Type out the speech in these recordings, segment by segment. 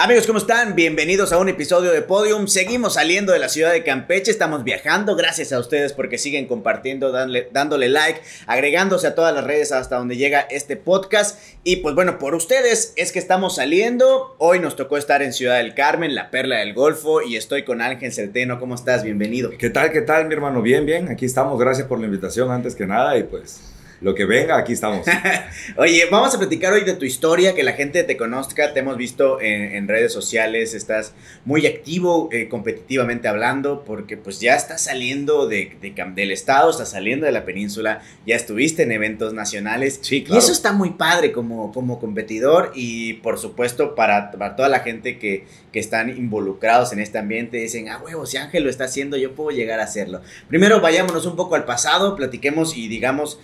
Amigos, ¿cómo están? Bienvenidos a un episodio de Podium. Seguimos saliendo de la ciudad de Campeche, estamos viajando. Gracias a ustedes porque siguen compartiendo, dándole like, agregándose a todas las redes hasta donde llega este podcast. Y pues bueno, por ustedes es que estamos saliendo. Hoy nos tocó estar en Ciudad del Carmen, la perla del Golfo, y estoy con Ángel Centeno. ¿Cómo estás? Bienvenido. ¿Qué tal? ¿Qué tal, mi hermano? Bien, bien. Aquí estamos. Gracias por la invitación antes que nada y pues lo que venga, aquí estamos. Oye, vamos a platicar hoy de tu historia, que la gente te conozca, te hemos visto en, redes sociales, estás muy activo eh, competitivamente hablando, porque pues ya estás saliendo de, del estado, estás saliendo de la península, ya estuviste en eventos nacionales. Sí, Y eso está muy padre como, como competidor y por supuesto para, para toda la gente que, que están involucrados en este ambiente, dicen, ah, huevo, si Ángel lo está haciendo, yo puedo llegar a hacerlo. Primero vayámonos un poco al pasado, platiquemos y digamos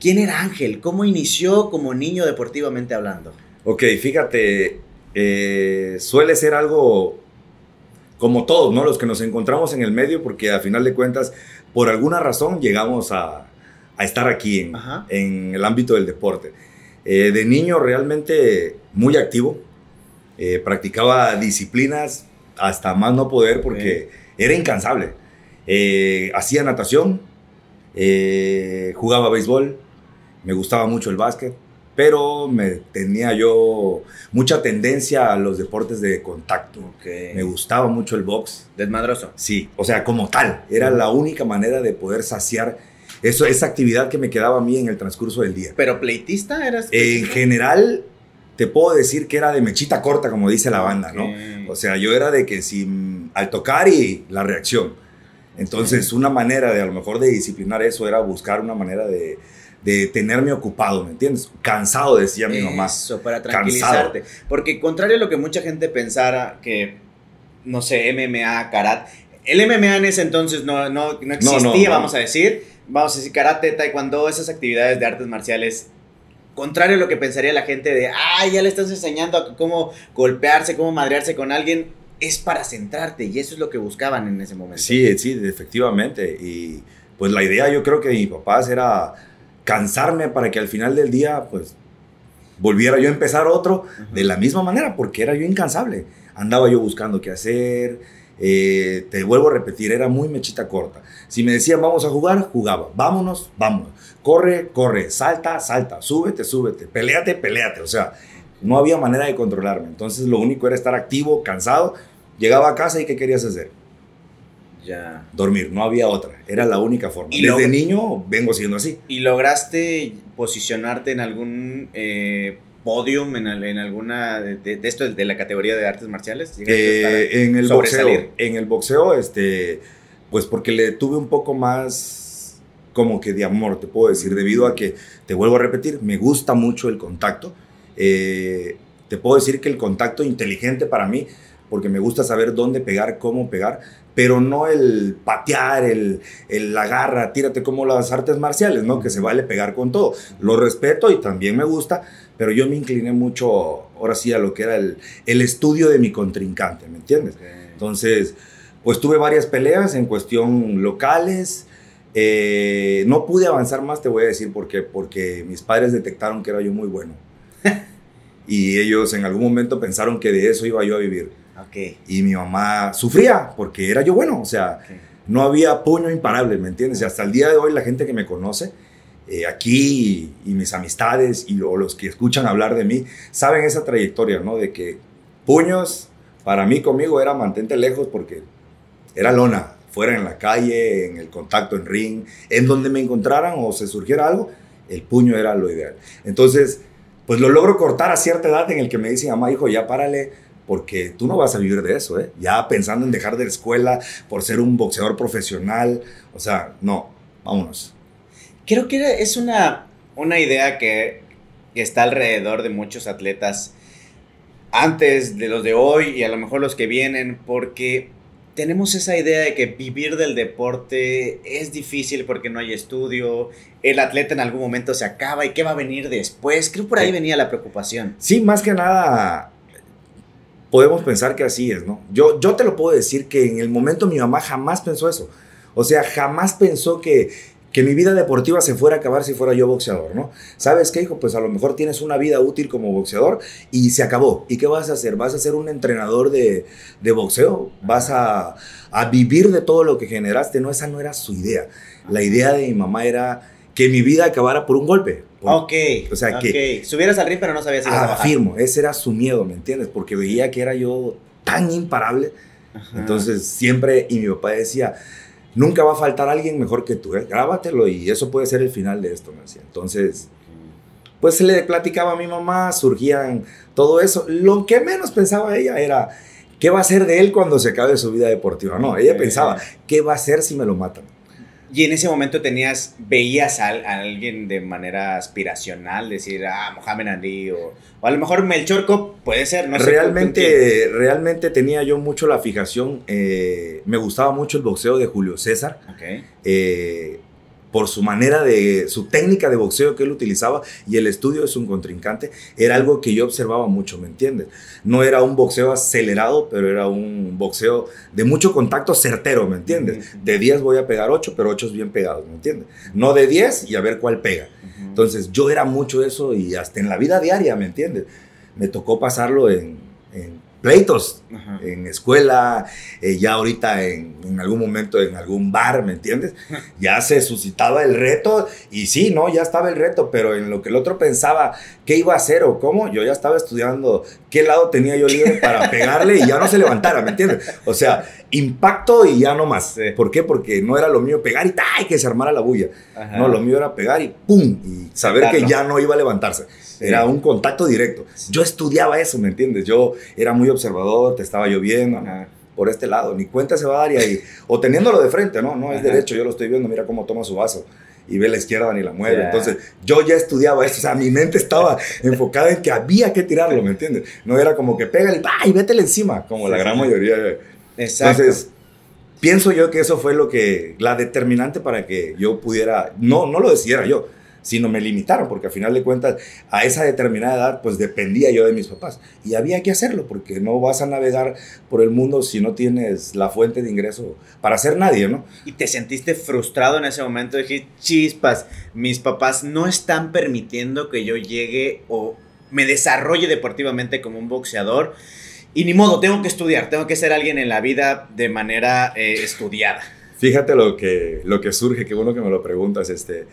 ¿Quién era Ángel? ¿Cómo inició como niño deportivamente hablando? Ok, fíjate, eh, suele ser algo como todos, ¿no? Los que nos encontramos en el medio, porque a final de cuentas, por alguna razón llegamos a, estar aquí en, en, el ámbito del deporte. Eh, de niño realmente muy activo, eh, practicaba disciplinas hasta más no poder porque era incansable. hacía natación, jugaba béisbol, me gustaba mucho el básquet, pero me tenía yo mucha tendencia a los deportes de contacto. Me gustaba mucho el box. ¿Desmadroso? Sí, o sea, como tal, era la única manera de poder saciar eso, esa actividad que me quedaba a mí en el transcurso del día. ¿Pero pleitista eras? En general, te puedo decir que era de mechita corta, como dice la banda, ¿no? O sea, yo era de que si al tocar y la reacción. Entonces, una manera de a lo mejor de disciplinar eso era buscar una manera de de tenerme ocupado, ¿me entiendes? Cansado, decía mi mamá. Eso, para tranquilizarte. Porque contrario a lo que mucha gente pensara que, no sé, MMA, karate, el MMA en ese entonces no, no, no existía, vamos a decir. Vamos a decir, karate, taekwondo, esas actividades de artes marciales contrario a lo que pensaría la gente de, ah, ya le estás enseñando a cómo golpearse, cómo madrearse con alguien, es para centrarte y eso es lo que buscaban en ese momento. Sí, sí, efectivamente. Y pues la idea yo creo que mi papá era cansarme para que al final del día, pues, volviera yo a empezar otro de la misma manera, porque era yo incansable. Andaba yo buscando qué hacer. Eh, te vuelvo a repetir, era muy mechita corta. Si me decían vamos a jugar, jugaba. Vámonos, vámonos. Corre, corre. Salta, salta. Súbete, súbete. Peleate, peleate. O sea, no había manera de controlarme. Entonces lo único era estar activo, cansado. Llegaba a casa y ¿qué querías hacer? Ya. Dormir, no había otra. Era la única forma. Y Desde niño vengo siendo así. ¿Y lograste posicionarte en algún eh, podium, en, en alguna de, esto, de la categoría de artes marciales? Eh, en el boxeo. En el boxeo, este, pues porque le tuve un poco más como que de amor, te puedo decir, debido a que, te vuelvo a repetir, me gusta mucho el contacto. Eh, te puedo decir que el contacto inteligente para mí porque me gusta saber dónde pegar, cómo pegar, pero no el patear, el, el la garra, tírate como las artes marciales, ¿no? Que se vale pegar con todo. Lo respeto y también me gusta, pero yo me incliné mucho, ahora sí, a lo que era el, el estudio de mi contrincante, ¿me entiendes? Entonces, pues tuve varias peleas en cuestión locales. Eh, no pude avanzar más, te voy a decir por qué. Porque mis padres detectaron que era yo muy bueno. y ellos en algún momento pensaron que de eso iba yo a vivir. Y mi mamá sufría porque era yo bueno, o sea, no había puño imparable, ¿me entiendes? Y hasta el día de hoy la gente que me conoce, eh, aquí y, mis amistades y los que escuchan hablar de mí, saben esa trayectoria, ¿no? De que puños, para mí conmigo era mantente lejos porque era lona, fuera en la calle, en el contacto en ring, en donde me encontraran o se surgiera algo, el puño era lo ideal. Entonces, pues lo logro cortar a cierta edad en el que me dicen, mamá, hijo, ya párale, porque tú no vas a vivir de eso, ¿eh? Ya pensando en dejar de la escuela por ser un boxeador profesional, o sea, no, vámonos. Creo que es una, una idea que, está alrededor de muchos atletas antes de los de hoy y a lo mejor los que vienen, porque tenemos esa idea de que vivir del deporte es difícil porque no hay estudio, el atleta en algún momento se acaba y qué va a venir después. Creo por ahí venía la preocupación. Sí, más que nada podemos pensar que así es, ¿no? Yo, yo te lo puedo decir que en el momento mi mamá jamás pensó eso. O sea, jamás pensó que, que mi vida deportiva se fuera a acabar si fuera yo boxeador, ¿no? ¿Sabes qué, hijo? Pues a lo mejor tienes una vida útil como boxeador y se acabó. ¿Y qué vas a hacer? ¿Vas a ser un entrenador de, de boxeo? ¿Vas a, a, vivir de todo lo que generaste? No, esa no era su idea. La idea de mi mamá era que mi vida acabara por un golpe. Ok. O sea, que... Subieras al ring pero no sabías si ibas a Afirmo, ese era su miedo, ¿me entiendes? Porque veía que era yo tan imparable. Entonces siempre, y mi papá decía nunca va a faltar alguien mejor que tú, ¿eh? grábatelo y eso puede ser el final de esto, me decía. Entonces, pues le platicaba a mi mamá, surgían todo eso. Lo que menos pensaba ella era, ¿qué va a hacer de él cuando se acabe su vida deportiva? No, ella pensaba, ¿qué va a hacer si me lo matan? Y en ese momento tenías, veías a, alguien de manera aspiracional, decir, ah, Mohamed Ali, o, a lo mejor Melchor Cop, puede ser, no sé. Realmente, realmente tenía yo mucho la fijación, eh, me gustaba mucho el boxeo de Julio César. Okay. Eh, por su manera de, su técnica de boxeo que él utilizaba y el estudio de su contrincante, era algo que yo observaba mucho, ¿me entiendes? No era un boxeo acelerado, pero era un boxeo de mucho contacto certero, ¿me entiendes? De 10 voy a pegar 8, pero 8 bien pegados, ¿me entiendes? No de 10 y a ver cuál pega. Entonces yo era mucho eso y hasta en la vida diaria, ¿me entiendes? Me tocó pasarlo en, en pleitos en escuela, eh, ya ahorita en, en, algún momento en algún bar, ¿me entiendes? Ya se suscitaba el reto y sí, ¿no? Ya estaba el reto, pero en lo que el otro pensaba qué iba a hacer o cómo, yo ya estaba estudiando qué lado tenía yo libre para pegarle y ya no se levantara, ¿me entiendes? O sea, impacto y ya no más. ¿Por qué? Porque no era lo mío pegar y ¡ay! que se armara la bulla. No, lo mío era pegar y ¡pum! Y saber que ya no iba a levantarse. Era un contacto directo. Yo estudiaba eso, ¿me entiendes? Yo era muy observador, te estaba lloviendo, por este lado, ni cuenta se va a dar y ahí, o teniéndolo de frente, no, no es derecho, yo lo estoy viendo, mira cómo toma su vaso y ve la izquierda ni la mueve. Entonces, yo ya estudiaba eso, o sea, mi mente estaba enfocada en que había que tirarlo, ¿me entiendes? No era como que pégale, ¡ay, vétele encima! Como la gran mayoría. Exacto. Entonces, pienso yo que eso fue lo que, la determinante para que yo pudiera, no, no lo decidiera yo, sino me limitaron, porque al final de cuentas, a esa determinada edad, pues dependía yo de mis papás. Y había que hacerlo, porque no vas a navegar por el mundo si no tienes la fuente de ingreso para ser nadie, ¿no? Y te sentiste frustrado en ese momento, dije, chispas, mis papás no están permitiendo que yo llegue o me desarrolle deportivamente como un boxeador. Y ni modo, tengo que estudiar, tengo que ser alguien en la vida de manera eh, estudiada. Fíjate lo que, lo que surge, qué bueno que me lo preguntas, este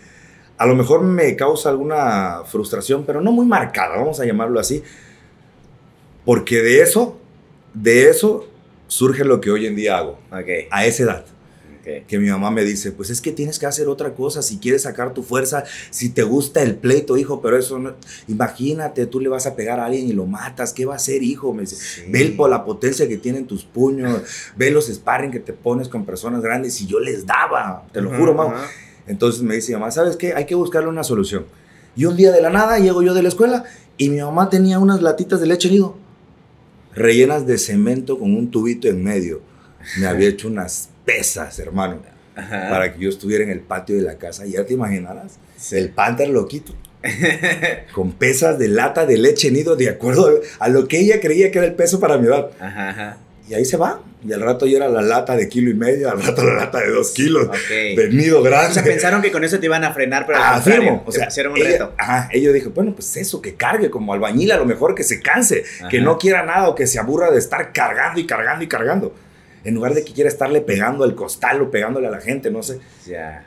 a lo mejor me causa alguna frustración, pero no muy marcada, vamos a llamarlo así, porque de eso, de eso surge lo que hoy en día hago, a esa edad. Que mi mamá me dice, pues es que tienes que hacer otra cosa si quieres sacar tu fuerza, si te gusta el pleito, hijo, pero eso no, imagínate, tú le vas a pegar a alguien y lo matas, ¿qué va a hacer, hijo? Me dice, ve por la potencia que tienen tus puños, ve los sparring que te pones con personas grandes y yo les daba, te lo juro, mamá. Entonces me dice mamá, ¿sabes qué? Hay que buscarle una solución. Y un día de la nada llego yo de la escuela y mi mamá tenía unas latitas de leche nido rellenas de cemento con un tubito en medio. Me había hecho unas pesas, hermano, para que yo estuviera en el patio de la casa. Ya te imaginarás, el panther loquito. con pesas de lata de leche nido de acuerdo a lo que ella creía que era el peso para mi edad. Ajá, y ahí se va. Y al rato ya era la lata de kilo y medio, al rato la lata de dos kilos, nido grande. O sea, pensaron que con eso te iban a frenar, pero al ah, o sea, hicieron un reto. Ajá, ellos dijo, bueno, pues eso, que cargue como albañil, a lo mejor que se canse, que no quiera nada o que se aburra de estar cargando y cargando y cargando. En lugar de que quiera estarle pegando al costal o pegándole a la gente, no sé. Ya.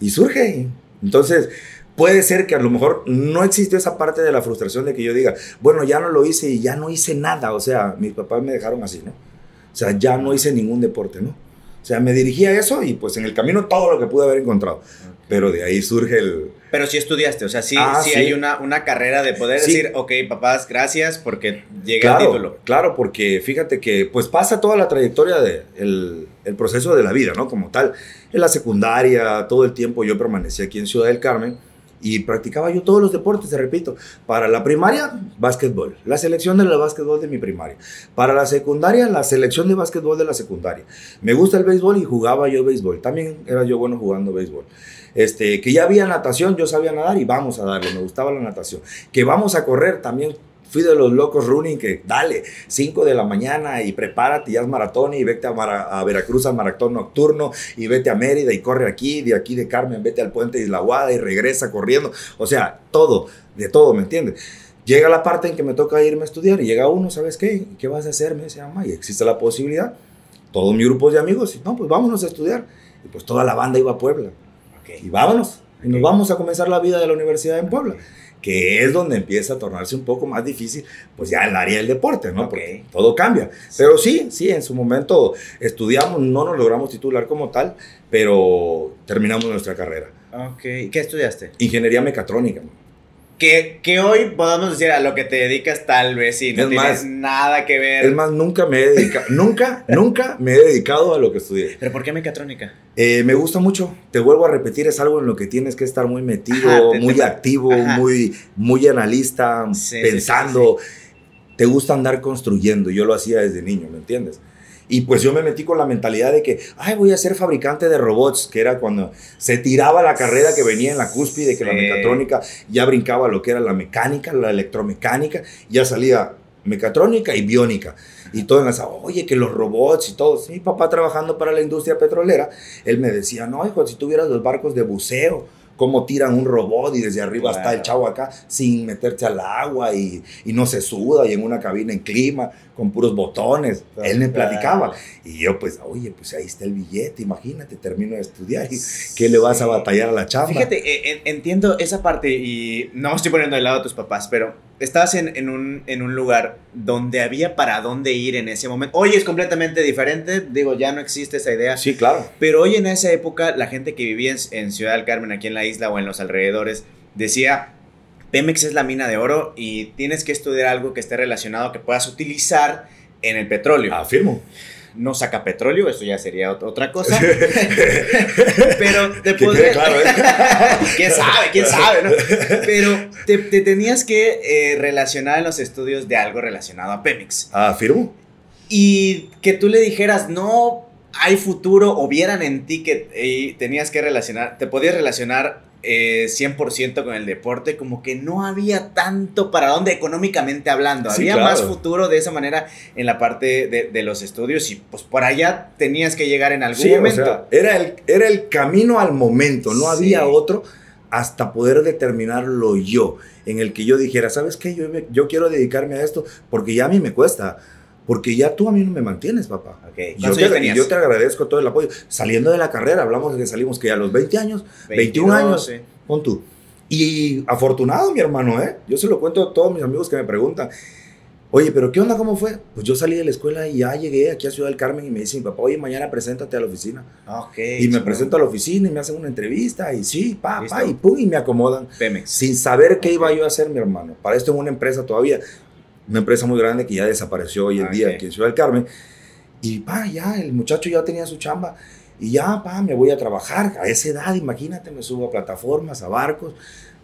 Y surge. Entonces, puede ser que a lo mejor no existe esa parte de la frustración de que yo diga, bueno, ya no lo hice y ya no hice nada. O sea, mis papás me dejaron así, ¿no? O sea, ya no hice ningún deporte, ¿no? O sea, me dirigí a eso y pues en el camino todo lo que pude haber encontrado. Pero de ahí surge el... Pero sí estudiaste, o sea, sí, ah, sí, hay una, una carrera de poder decir, ok, papás, gracias porque llegué al título. Claro, porque fíjate que pues pasa toda la trayectoria del de el proceso de la vida, ¿no? Como tal, en la secundaria, todo el tiempo yo permanecí aquí en Ciudad del Carmen y practicaba yo todos los deportes, te repito. Para la primaria, básquetbol. La selección de la básquetbol de mi primaria. Para la secundaria, la selección de básquetbol de la secundaria. Me gusta el béisbol y jugaba yo béisbol. También era yo bueno jugando béisbol. Este, que ya había natación, yo sabía nadar y vamos a darle, me gustaba la natación. Que vamos a correr, también fui de los locos running que dale, 5 de la mañana y prepárate y haz maratón y vete a, a, Veracruz al maratón nocturno y vete a Mérida y corre aquí, de aquí de Carmen, vete al puente de Isla Guada y regresa corriendo. O sea, todo, de todo, ¿me entiendes? Llega la parte en que me toca irme a estudiar y llega uno, ¿sabes qué? ¿Qué vas a hacer? Me dice, mamá, y existe la posibilidad. Todo mi grupo de amigos, y no, pues vámonos a estudiar. Y pues toda la banda iba a Puebla. Y vámonos. Y nos vamos a comenzar la vida de la universidad en Puebla que es donde empieza a tornarse un poco más difícil, pues ya el área del deporte, ¿no? Porque todo cambia. Pero sí, sí, en su momento estudiamos, no nos logramos titular como tal, pero terminamos nuestra carrera. Ok, ¿qué estudiaste? Ingeniería mecatrónica. Que, que, hoy podemos decir a lo que te dedicas tal vez y no tienes nada que ver. Es más, nunca me he dedicado, nunca, nunca me he dedicado a lo que estudié. ¿Pero por qué mecatrónica? Eh, me gusta mucho, te vuelvo a repetir, es algo en lo que tienes que estar muy metido, muy activo, muy, muy analista, pensando. te gusta andar construyendo, yo lo hacía desde niño, ¿me entiendes? Y pues yo me metí con la mentalidad de que, ay, voy a ser fabricante de robots, que era cuando se tiraba la carrera que venía en la cúspide, que la mecatrónica ya brincaba lo que era la mecánica, la electromecánica, ya salía mecatrónica y biónica. Y todo en esa, oye, que los robots y todo. Mi papá trabajando para la industria petrolera, él me decía, no, hijo, si tuvieras los barcos de buceo, cómo tiran un robot y desde arriba está el chavo acá sin meterse al agua y, y, no se suda y en una cabina en clima con puros botones. Él me platicaba. Y yo, pues, oye, pues ahí está el billete, imagínate, termino de estudiar y ¿qué le vas a batallar a la chamba? Fíjate, eh, entiendo esa parte y no estoy poniendo de lado a tus papás, pero estabas en, un, en un lugar donde había para dónde ir en ese momento. Hoy es completamente diferente, digo, ya no existe esa idea. Sí, claro. Pero hoy en esa época, la gente que vivía en, en Ciudad del Carmen, aquí en la isla o en los alrededores, decía, Pemex es la mina de oro y tienes que estudiar algo que esté relacionado que puedas utilizar en el petróleo. Afirmo. No saca petróleo, eso ya sería otra cosa. Pero te podría. Claro, ¿eh? ¿Quién sabe? ¿Quién sabe? ¿no? Pero te, tenías que eh, relacionar en los estudios de algo relacionado a Pemex. Afirmo. Y que tú le dijeras, no hay futuro, o vieran en ti que eh, tenías que relacionar, te podías relacionar 100% eh, con el deporte, como que no había tanto para dónde económicamente hablando. había más futuro de esa manera en la parte de, los estudios y pues por allá tenías que llegar en algún momento. era, el, era el camino al momento, no había otro hasta poder determinarlo yo, en el que yo dijera, ¿sabes qué? Yo, yo quiero dedicarme a esto porque ya a mí me cuesta. Porque ya tú a mí no me mantienes, papá. Yo, te, yo, te, agradezco todo el apoyo. Saliendo de la carrera, hablamos de que salimos que a los 20 años, 21 años, con tú. Y afortunado, mi hermano, ¿eh? Yo se lo cuento a todos mis amigos que me preguntan, oye, pero ¿qué onda? ¿Cómo fue? Pues yo salí de la escuela y ya llegué aquí a Ciudad del Carmen y me dicen, papá, oye, mañana preséntate a la oficina. y me presento a la oficina y me hacen una entrevista y sí, papá, y pum, y me acomodan. Pemex. Sin saber qué iba yo a hacer, mi hermano. Para esto en una empresa todavía una empresa muy grande que ya desapareció hoy en día aquí en Ciudad del Carmen. Y pa, ya, el muchacho ya tenía su chamba. Y ya, pa, me voy a trabajar. A esa edad, imagínate, me subo a plataformas, a barcos,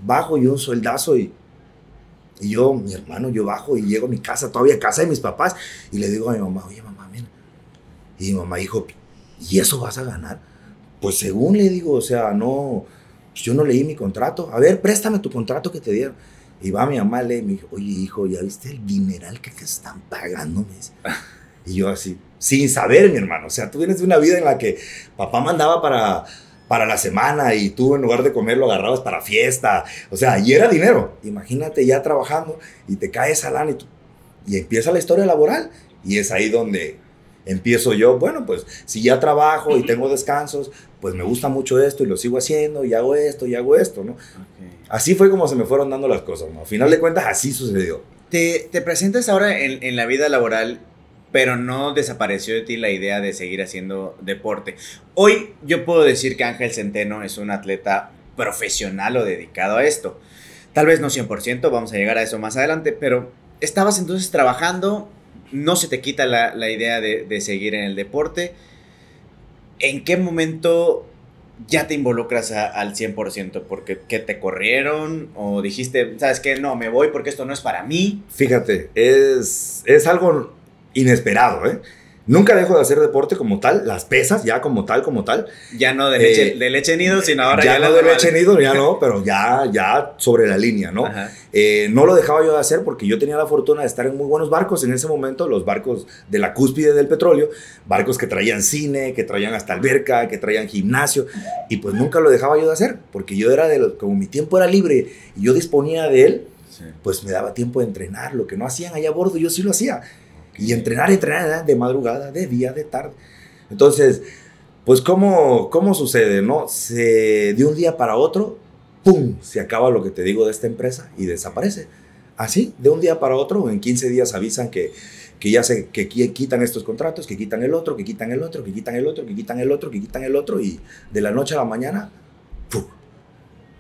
bajo yo un sueldazo y, y yo, mi hermano, yo bajo y llego a mi casa, todavía casa de mis papás, y le digo a mi mamá, oye, mamá, mira. Y mi mamá dijo, ¿y eso vas a ganar? Pues según le digo, o sea, no, pues yo no leí mi contrato. A ver, préstame tu contrato que te dieron. Y va mi mamá le me dijo, oye hijo, ¿ya viste el dineral que te están pagando? Y yo así, sin saber, mi hermano. O sea, tú vienes de una vida en la que papá mandaba para, para la semana y tú en lugar de comer lo agarrabas para fiesta. O sea, y era dinero. Imagínate ya trabajando y te cae esa lana y, y empieza la historia laboral. Y es ahí donde empiezo yo, bueno, pues si ya trabajo y tengo descansos, pues me gusta mucho esto y lo sigo haciendo y hago esto y hago esto, ¿no? Así fue como se me fueron dando las cosas, ¿no? Al final de cuentas, así sucedió. Te, te presentas ahora en, en, la vida laboral, pero no desapareció de ti la idea de seguir haciendo deporte. Hoy yo puedo decir que Ángel Centeno es un atleta profesional o dedicado a esto. Tal vez no 100%, vamos a llegar a eso más adelante, pero estabas entonces trabajando, no se te quita la, la idea de, de seguir en el deporte. ¿En qué momento ya te involucras al 100% porque que te corrieron o dijiste, sabes qué, no, me voy porque esto no es para mí. Fíjate, es, es algo inesperado, ¿eh? Nunca dejo de hacer deporte como tal, las pesas ya como tal, como tal. Ya no de leche, eh, de leche nido, sino ahora ya, ya no de leche nido, ya no, pero ya, ya sobre la línea, ¿no? Eh, no lo dejaba yo de hacer porque yo tenía la fortuna de estar en muy buenos barcos en ese momento, los barcos de la cúspide del petróleo, barcos que traían cine, que traían hasta alberca, que traían gimnasio, y pues nunca lo dejaba yo de hacer, porque yo era de los, como mi tiempo era libre y yo disponía de él, pues me daba tiempo de entrenar, lo que no hacían allá a bordo, yo sí lo hacía. Y entrenar, entrenar de madrugada, de día, de tarde. Entonces, pues ¿cómo, cómo sucede? ¿no? Se, de un día para otro, ¡pum! Se acaba lo que te digo de esta empresa y desaparece. Así, de un día para otro, en 15 días avisan que, que ya se que quitan estos contratos, que quitan el otro, que quitan el otro, que quitan el otro, que quitan el otro, que quitan el otro, y de la noche a la mañana, ¡pum!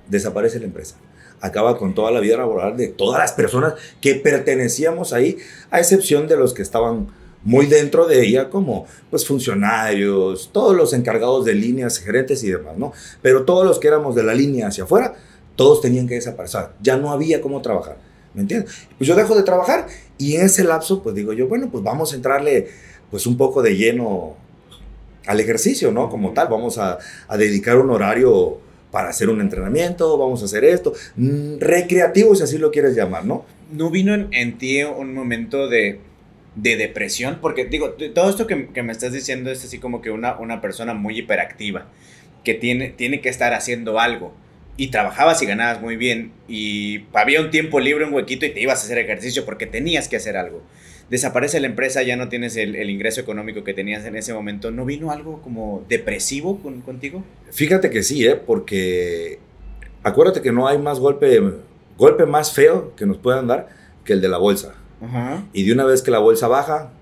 desaparece la empresa acaba con toda la vida laboral de todas las personas que pertenecíamos ahí, a excepción de los que estaban muy dentro de ella como pues funcionarios, todos los encargados de líneas, gerentes y demás, ¿no? Pero todos los que éramos de la línea hacia afuera, todos tenían que desaparecer, ya no había cómo trabajar, ¿me entiendes? Pues yo dejo de trabajar y en ese lapso pues digo yo, bueno, pues vamos a entrarle pues un poco de lleno al ejercicio, ¿no? Como tal, vamos a, a dedicar un horario para hacer un entrenamiento, vamos a hacer esto, mm, recreativo si así lo quieres llamar, ¿no? ¿No vino en, ti un momento de, depresión? Porque digo, todo esto que, me estás diciendo es así como que una, una persona muy hiperactiva, que tiene, tiene que estar haciendo algo. Y trabajabas y ganabas muy bien. Y había un tiempo libre, un huequito y te ibas a hacer ejercicio porque tenías que hacer algo desaparece la empresa, ya no tienes el, ingreso económico que tenías en ese momento, ¿no vino algo como depresivo contigo? Fíjate que sí, ¿eh? porque acuérdate que no hay más golpe, golpe más feo que nos puedan dar que el de la bolsa. Y de una vez que la bolsa baja,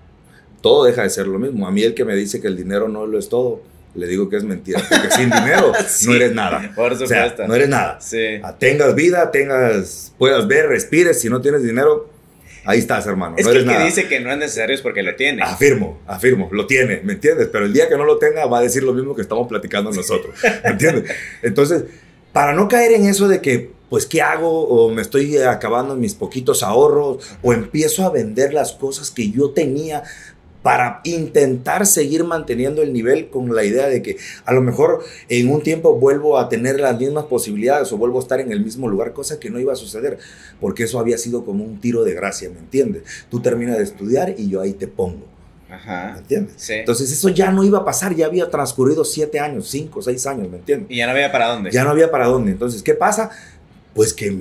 todo deja de ser lo mismo. A mí el que me dice que el dinero no lo es todo, le digo que es mentira, porque sin dinero no eres nada. Por supuesto. no eres nada. Tengas vida, tengas, puedas ver, respires, si no tienes dinero, Ahí estás, hermano. Es que el que dice que no es necesario es porque lo tiene. Afirmo, afirmo, lo tiene, ¿me entiendes? Pero el día que no lo tenga va a decir lo mismo que estamos platicando nosotros, ¿me entiendes? Entonces, para no caer en eso de que, pues, ¿qué hago? O me estoy acabando mis poquitos ahorros, o empiezo a vender las cosas que yo tenía para intentar seguir manteniendo el nivel con la idea de que a lo mejor en un tiempo vuelvo a tener las mismas posibilidades o vuelvo a estar en el mismo lugar, cosa que no iba a suceder, porque eso había sido como un tiro de gracia, ¿me entiendes? Tú terminas de estudiar y yo ahí te pongo. Ajá. ¿Me entiendes? Sí. Entonces eso ya no iba a pasar, ya había transcurrido siete años, cinco, seis años, ¿me entiendes? Y ya no había para dónde. Ya no había para dónde. Entonces, ¿qué pasa? Pues que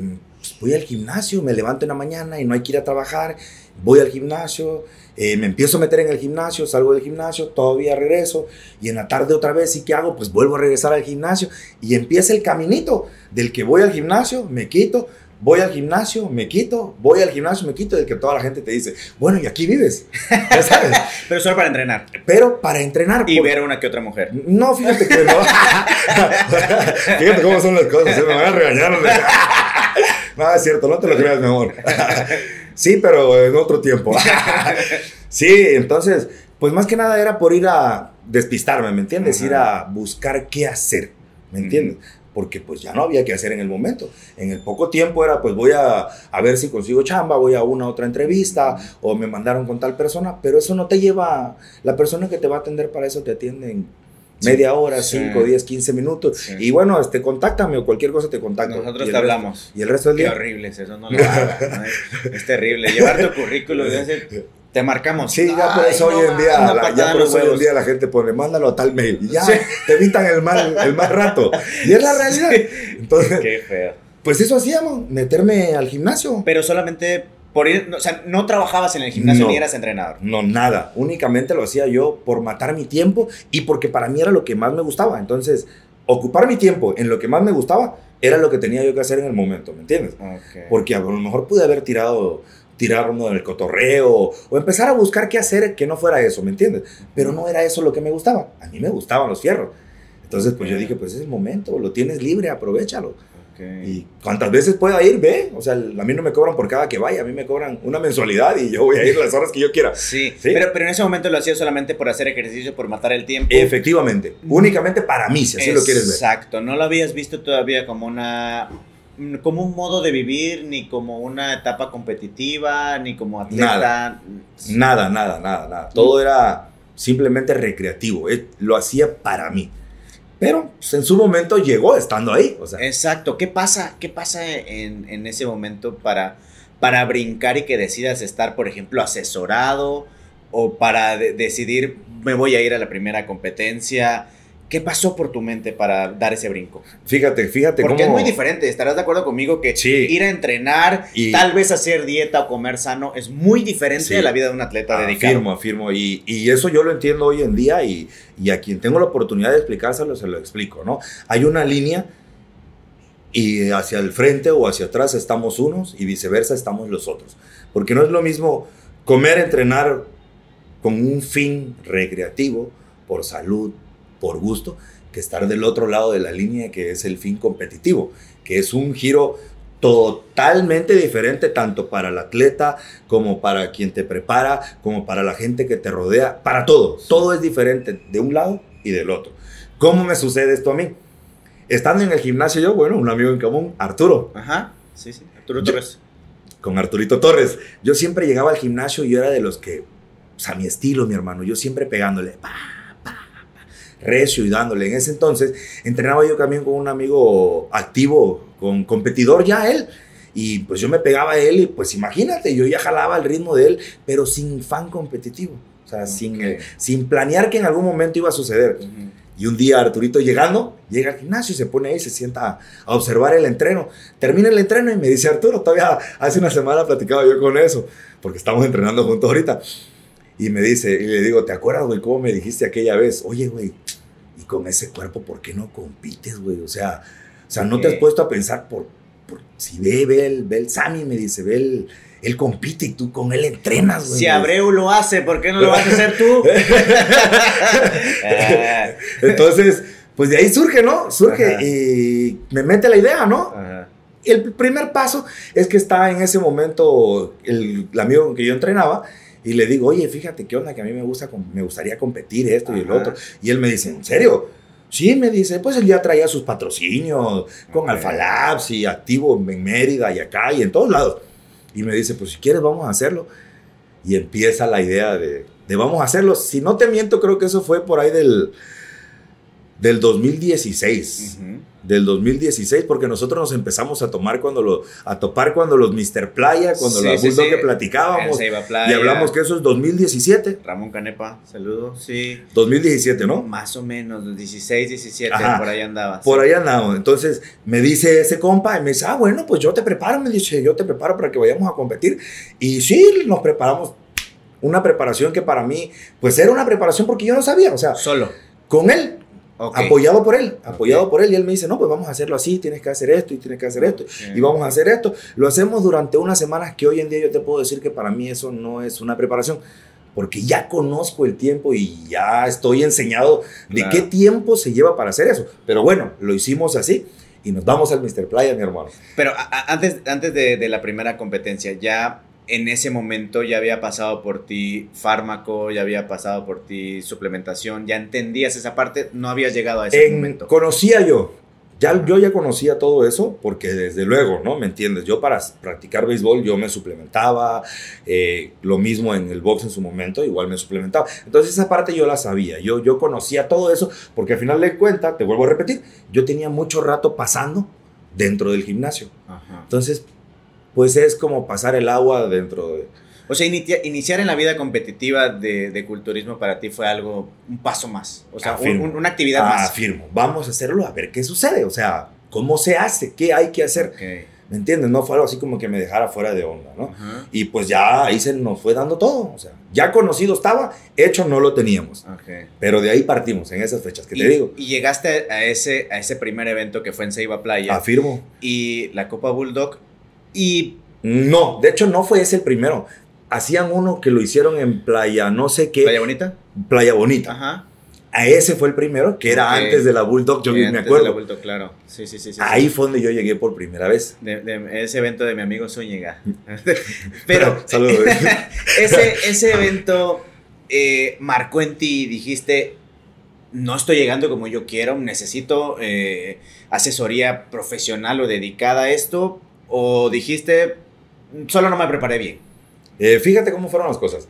pues, voy al gimnasio, me levanto en la mañana y no hay que ir a trabajar, voy al gimnasio, eh, me empiezo a meter en el gimnasio, salgo del gimnasio, todavía regreso y en la tarde otra vez, ¿y qué hago? Pues vuelvo a regresar al gimnasio y empieza el caminito del que voy al gimnasio, me quito, voy al gimnasio, me quito, voy al gimnasio, me quito, del que toda la gente te dice, bueno, y aquí vives, ya sabes. Pero solo para entrenar. Pero para entrenar. Y ver a una que otra mujer. No, fíjate que no. fíjate cómo son las cosas, me van a regañar. no, es cierto, no te lo creas mejor. Sí, pero en otro tiempo. sí, entonces, pues más que nada era por ir a despistarme, ¿me entiendes? Ir a buscar qué hacer, ¿me entiendes? Porque pues ya no había que hacer en el momento. En el poco tiempo era, pues voy a, a ver si consigo chamba, voy a una otra entrevista o me mandaron con tal persona, pero eso no te lleva, la persona que te va a atender para eso te atiende media hora, 5, 10, 15 minutos. Y bueno, este, contáctame o cualquier cosa te contacto. Nosotros te hablamos. ¿Y el resto del día? Qué horrible eso, no lo hagas. es, terrible. Llevar tu currículum y te marcamos. Sí, ya por eso hoy en día, la, ya por eso hoy en día la gente pone, mándalo a tal mail. Y ya te evitan el mal, el mal rato. Y es la realidad. Entonces, Qué feo. Pues eso hacíamos, meterme al gimnasio. Pero solamente por ir, o sea, no trabajabas en el gimnasio ni eras entrenador. No, nada. Únicamente lo hacía yo por matar mi tiempo y porque para mí era lo que más me gustaba. Entonces, ocupar mi tiempo en lo que más me gustaba era lo que tenía yo que hacer en el momento, ¿me entiendes? Porque a lo mejor pude haber tirado tirar uno del cotorreo o empezar a buscar qué hacer que no fuera eso, ¿me entiendes? Pero no era eso lo que me gustaba. A mí me gustaban los fierros. Entonces, pues yo dije, pues es el momento, lo tienes libre, aprovechalo. Y cuantas veces pueda ir, ve. O sea, a mí no me cobran por cada que vaya, a mí me cobran una mensualidad y yo voy a ir las horas que yo quiera. Sí, Pero, pero en ese momento lo hacía solamente por hacer ejercicio, por matar el tiempo. Efectivamente, únicamente para mí, si así lo quieres ver. Exacto, no lo habías visto todavía como una como un modo de vivir, ni como una etapa competitiva, ni como atleta. Nada, nada, nada, nada. Todo era simplemente recreativo, eh, lo hacía para mí. Pero pues, en su momento llegó estando ahí. Exacto. ¿Qué pasa, qué pasa en, ese momento para, para brincar y que decidas estar, por ejemplo, asesorado o para decidir me voy a ir a la primera competencia? ¿Qué pasó por tu mente para dar ese brinco? Fíjate, fíjate Porque es muy diferente, estarás de acuerdo conmigo que ir a entrenar, y tal vez hacer dieta o comer sano es muy diferente de la vida de un atleta dedicado. Afirmo, afirmo. Y, y, eso yo lo entiendo hoy en día y, y, a quien tengo la oportunidad de explicárselo, se lo explico, ¿no? Hay una línea y hacia el frente o hacia atrás estamos unos y viceversa estamos los otros. Porque no es lo mismo comer, entrenar con un fin recreativo, por salud, por gusto, que estar del otro lado de la línea, que es el fin competitivo, que es un giro totalmente diferente tanto para el atleta como para quien te prepara, como para la gente que te rodea, para todo. Todo es diferente de un lado y del otro. ¿Cómo me sucede esto a mí? Estando en el gimnasio yo, bueno, un amigo en común, Arturo. Ajá, sí, sí, Arturo Torres. con Arturito Torres. Yo siempre llegaba al gimnasio y yo era de los que, o sea, mi estilo, mi hermano, yo siempre pegándole, recio y dándole. En ese entonces entrenaba yo también con un amigo activo, con competidor ya él. Y pues yo me pegaba a él y pues imagínate, yo ya jalaba el ritmo de él, pero sin fan competitivo. O sea, sin, eh, sin planear que en algún momento iba a suceder. Y un día Arturito llegando, llega al gimnasio y se pone ahí, se sienta a, observar el entreno. Termina el entreno y me dice, Arturo, todavía hace una semana platicaba yo con eso, porque estamos entrenando juntos ahorita. Y me dice, y le digo, ¿te acuerdas, güey, cómo me dijiste aquella vez? Oye, güey, con ese cuerpo, ¿por qué no compites, güey? O sea, o sea, no te has puesto a pensar por, si ve, ve el, ve el Sammy, me dice, ve el, él compite y tú con él entrenas, güey. Si Abreu lo hace, ¿por qué no lo vas a hacer tú? Entonces, pues de ahí surge, ¿no? Surge y me mete la idea, ¿no? El primer paso es que está en ese momento el, el amigo con que yo entrenaba y le digo, oye, fíjate qué onda, que a mí me, gusta, me gustaría competir esto y el otro. Y él me dice, ¿en serio? Sí, me dice, pues él ya traía sus patrocinios con Alfa Labs y activo en Mérida y acá y en todos lados. Y me dice, pues si quieres vamos a hacerlo. Y empieza la idea de, de vamos a hacerlo. Si no te miento, creo que eso fue por ahí del, del 2016 del 2016, porque nosotros nos empezamos a tomar cuando lo, a topar cuando los Mr. Playa, cuando la sí, que platicábamos. y hablamos que eso es 2017. Ramón Canepa, saludos, sí. 2017, ¿no? Más o menos, 16, 17, por ahí andaba. Por ahí andaba. Entonces me dice ese compa y me dice, ah, bueno, pues yo te preparo, me dice, yo te preparo para que vayamos a competir. Y sí, nos preparamos. Una preparación que para mí, pues era una preparación porque yo no sabía, o sea. Solo. Con él, Apoyado por él, apoyado por él. Y él me dice, no, pues vamos a hacerlo así, tienes que hacer esto y tienes que hacer esto. Y vamos a hacer esto. Lo hacemos durante unas semanas que hoy en día yo te puedo decir que para mí eso no es una preparación. Porque ya conozco el tiempo y ya estoy enseñado de qué tiempo se lleva para hacer eso. Pero bueno, lo hicimos así y nos vamos al Mr. Playa, mi hermano. Pero antes, antes de, de la primera competencia, ya en ese momento ya había pasado por ti fármaco, ya había pasado por ti suplementación, ya entendías esa parte, no habías llegado a ese momento. Conocía yo, ya, yo ya conocía todo eso, porque desde luego, ¿no? ¿Me entiendes? Yo para practicar béisbol yo me suplementaba, eh, lo mismo en el box en su momento, igual me suplementaba. Entonces esa parte yo la sabía, yo, yo conocía todo eso, porque al final de cuentas, te vuelvo a repetir, yo tenía mucho rato pasando dentro del gimnasio. Entonces, pues es como pasar el agua dentro de... O sea, iniciar en la vida competitiva de, culturismo para ti fue algo, un paso más. O sea, una actividad más. Afirmo. Vamos a hacerlo a ver qué sucede. O sea, ¿cómo se hace? ¿Qué hay que hacer? ¿Me entiendes? No fue algo así como que me dejara fuera de onda, ¿no? Y pues ya ahí se nos fue dando todo. O sea, ya conocido estaba, hecho no lo teníamos. Pero de ahí partimos, en esas fechas que te digo. Y llegaste a ese, a ese primer evento que fue en Ceiba Playa. Afirmo. Y la Copa Bulldog y... No, de hecho no fue ese el primero. Hacían uno que lo hicieron en Playa, no sé qué. ¿Playa Bonita? Playa Bonita. Ajá. A ese fue el primero, que era antes de la Bulldog, yo me acuerdo. De la Bulldog, claro. Sí, sí, sí, Ahí fue donde yo llegué por primera vez. De, ese evento de mi amigo Zúñiga. Pero Saludos. ese, ese evento eh, marcó en ti y dijiste, no estoy llegando como yo quiero, necesito eh, asesoría profesional o dedicada a esto, ¿O dijiste, solo no me preparé bien? Eh, fíjate cómo fueron las cosas.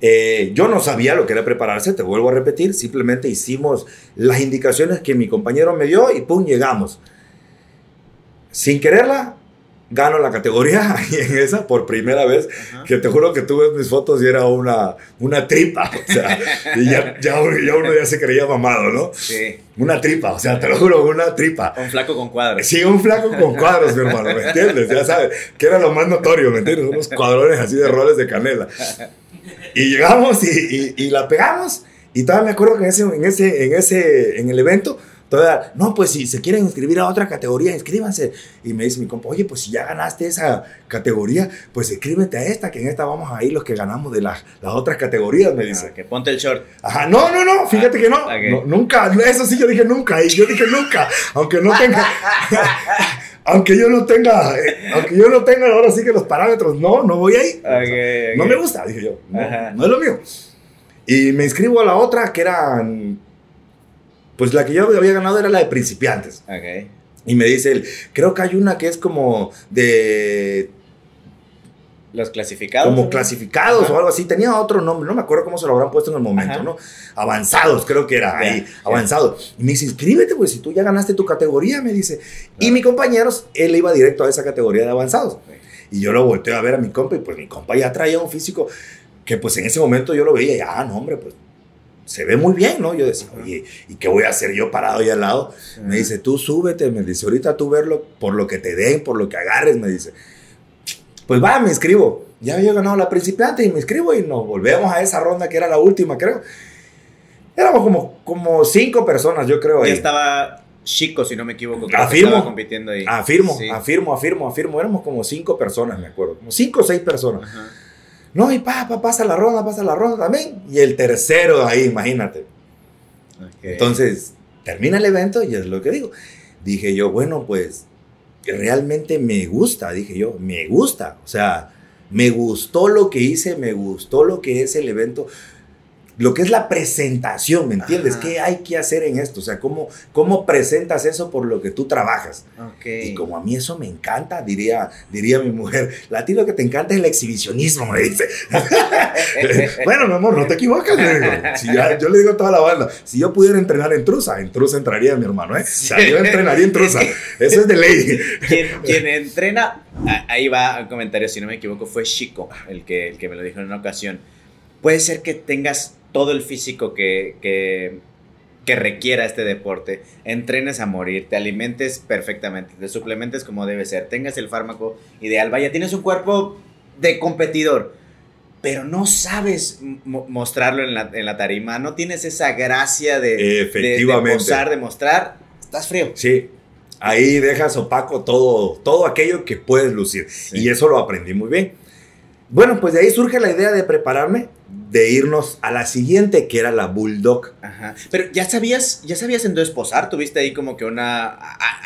Eh, yo no sabía lo que era prepararse, te vuelvo a repetir, simplemente hicimos las indicaciones que mi compañero me dio y pum, llegamos. Sin quererla, gano la categoría y en esa por primera vez, que te juro que tú ves mis fotos y era una, una tripa, o sea, y ya, ya, uno ya se creía mamado, ¿no? Sí. Una tripa, o sea, te lo juro, una tripa. Un flaco con cuadros. Sí, un flaco con cuadros, mi hermano, ¿me entiendes? Ya sabes, que era lo más notorio, ¿me entiendes? Unos cuadrones así de roles de canela. Y llegamos y, y, la pegamos, y todavía me acuerdo que en ese, en ese, en ese, en el evento, Todavía, no, pues si se quieren inscribir a otra categoría, inscríbanse. Y me dice mi compa, oye, pues si ya ganaste esa categoría, pues inscríbete a esta, que en esta vamos a ir los que ganamos de las, las otras categorías, me dice. Ah, que ponte el short. Ajá, no, no, no, fíjate que no, Nunca, eso sí yo dije nunca, y yo dije nunca, aunque no tenga. aunque yo no tenga, eh, aunque yo no tenga ahora sí que los parámetros, no, no voy ahí. No me gusta, dije yo, no, no es lo mío. Y me inscribo a la otra, que eran pues la que yo había ganado era la de principiantes. Ok. Y me dice él, creo que hay una que es como de... Los clasificados. Como clasificados o algo así. Tenía otro nombre, no me acuerdo cómo se lo habrán puesto en el momento, ¿no? Avanzados, creo que era ahí, avanzados. Y me dice, inscríbete, pues si tú ya ganaste tu categoría, me dice. Y mi compañero, él iba directo a esa categoría de avanzados. Y yo lo volteo a ver a mi compa y pues mi compa ya traía un físico que pues en ese momento yo lo veía y, ah, no, hombre, pues se ve muy bien, ¿no? Yo decía, oye, ¿y qué voy a hacer yo parado ahí al lado? Me dice, tú súbete, me dice, ahorita tú verlo por lo que te den, por lo que agarres, me dice. Pues va, me inscribo. Ya había ganado la principiante y me inscribo y nos volvemos a esa ronda que era la última, creo. Éramos como, como cinco personas, yo creo. Ahí. estaba Chico, si no me equivoco. afirmo, compitiendo ahí. Afirmo, afirmo, afirmo, afirmo. Éramos como cinco personas, me acuerdo. Como cinco o seis personas. Ajá. No, y papá, pasa la ronda, pasa la ronda también. Y el tercero ahí, imagínate. Entonces, termina el evento y es lo que digo. Dije yo, bueno, pues realmente me gusta, dije yo, me gusta. O sea, me gustó lo que hice, me gustó lo que es el evento lo que es la presentación, ¿me entiendes? ¿Qué hay que hacer en esto? O sea, ¿cómo, cómo presentas eso por lo que tú trabajas? Y como a mí eso me encanta, diría, diría mi mujer, la ti lo que te encanta es el exhibicionismo, me dice. bueno, mi amor, no te equivocas, Si yo le digo a toda la banda, si yo pudiera entrenar en Trusa, en Trusa entraría mi hermano, ¿eh? O sea, yo entrenaría en Trusa. Eso es de ley. quien, entrena, ahí va el comentario, si no me equivoco, fue Chico, el que, el que me lo dijo en una ocasión. Puede ser que tengas todo el físico que, que, requiera este deporte, entrenes a morir, te alimentes perfectamente, te suplementes como debe ser, tengas el fármaco ideal, vaya, tienes un cuerpo de competidor, pero no sabes mostrarlo en la, tarima, no tienes esa gracia de, Efectivamente. de, mostrar, estás frío. Sí, ahí dejas opaco todo, todo aquello que puedes lucir. Y eso lo aprendí muy bien. Bueno, pues de ahí surge la idea de prepararme de irnos a la siguiente, que era la Bulldog. Ajá. Pero ya sabías, ya sabías entonces posar, tuviste ahí como que una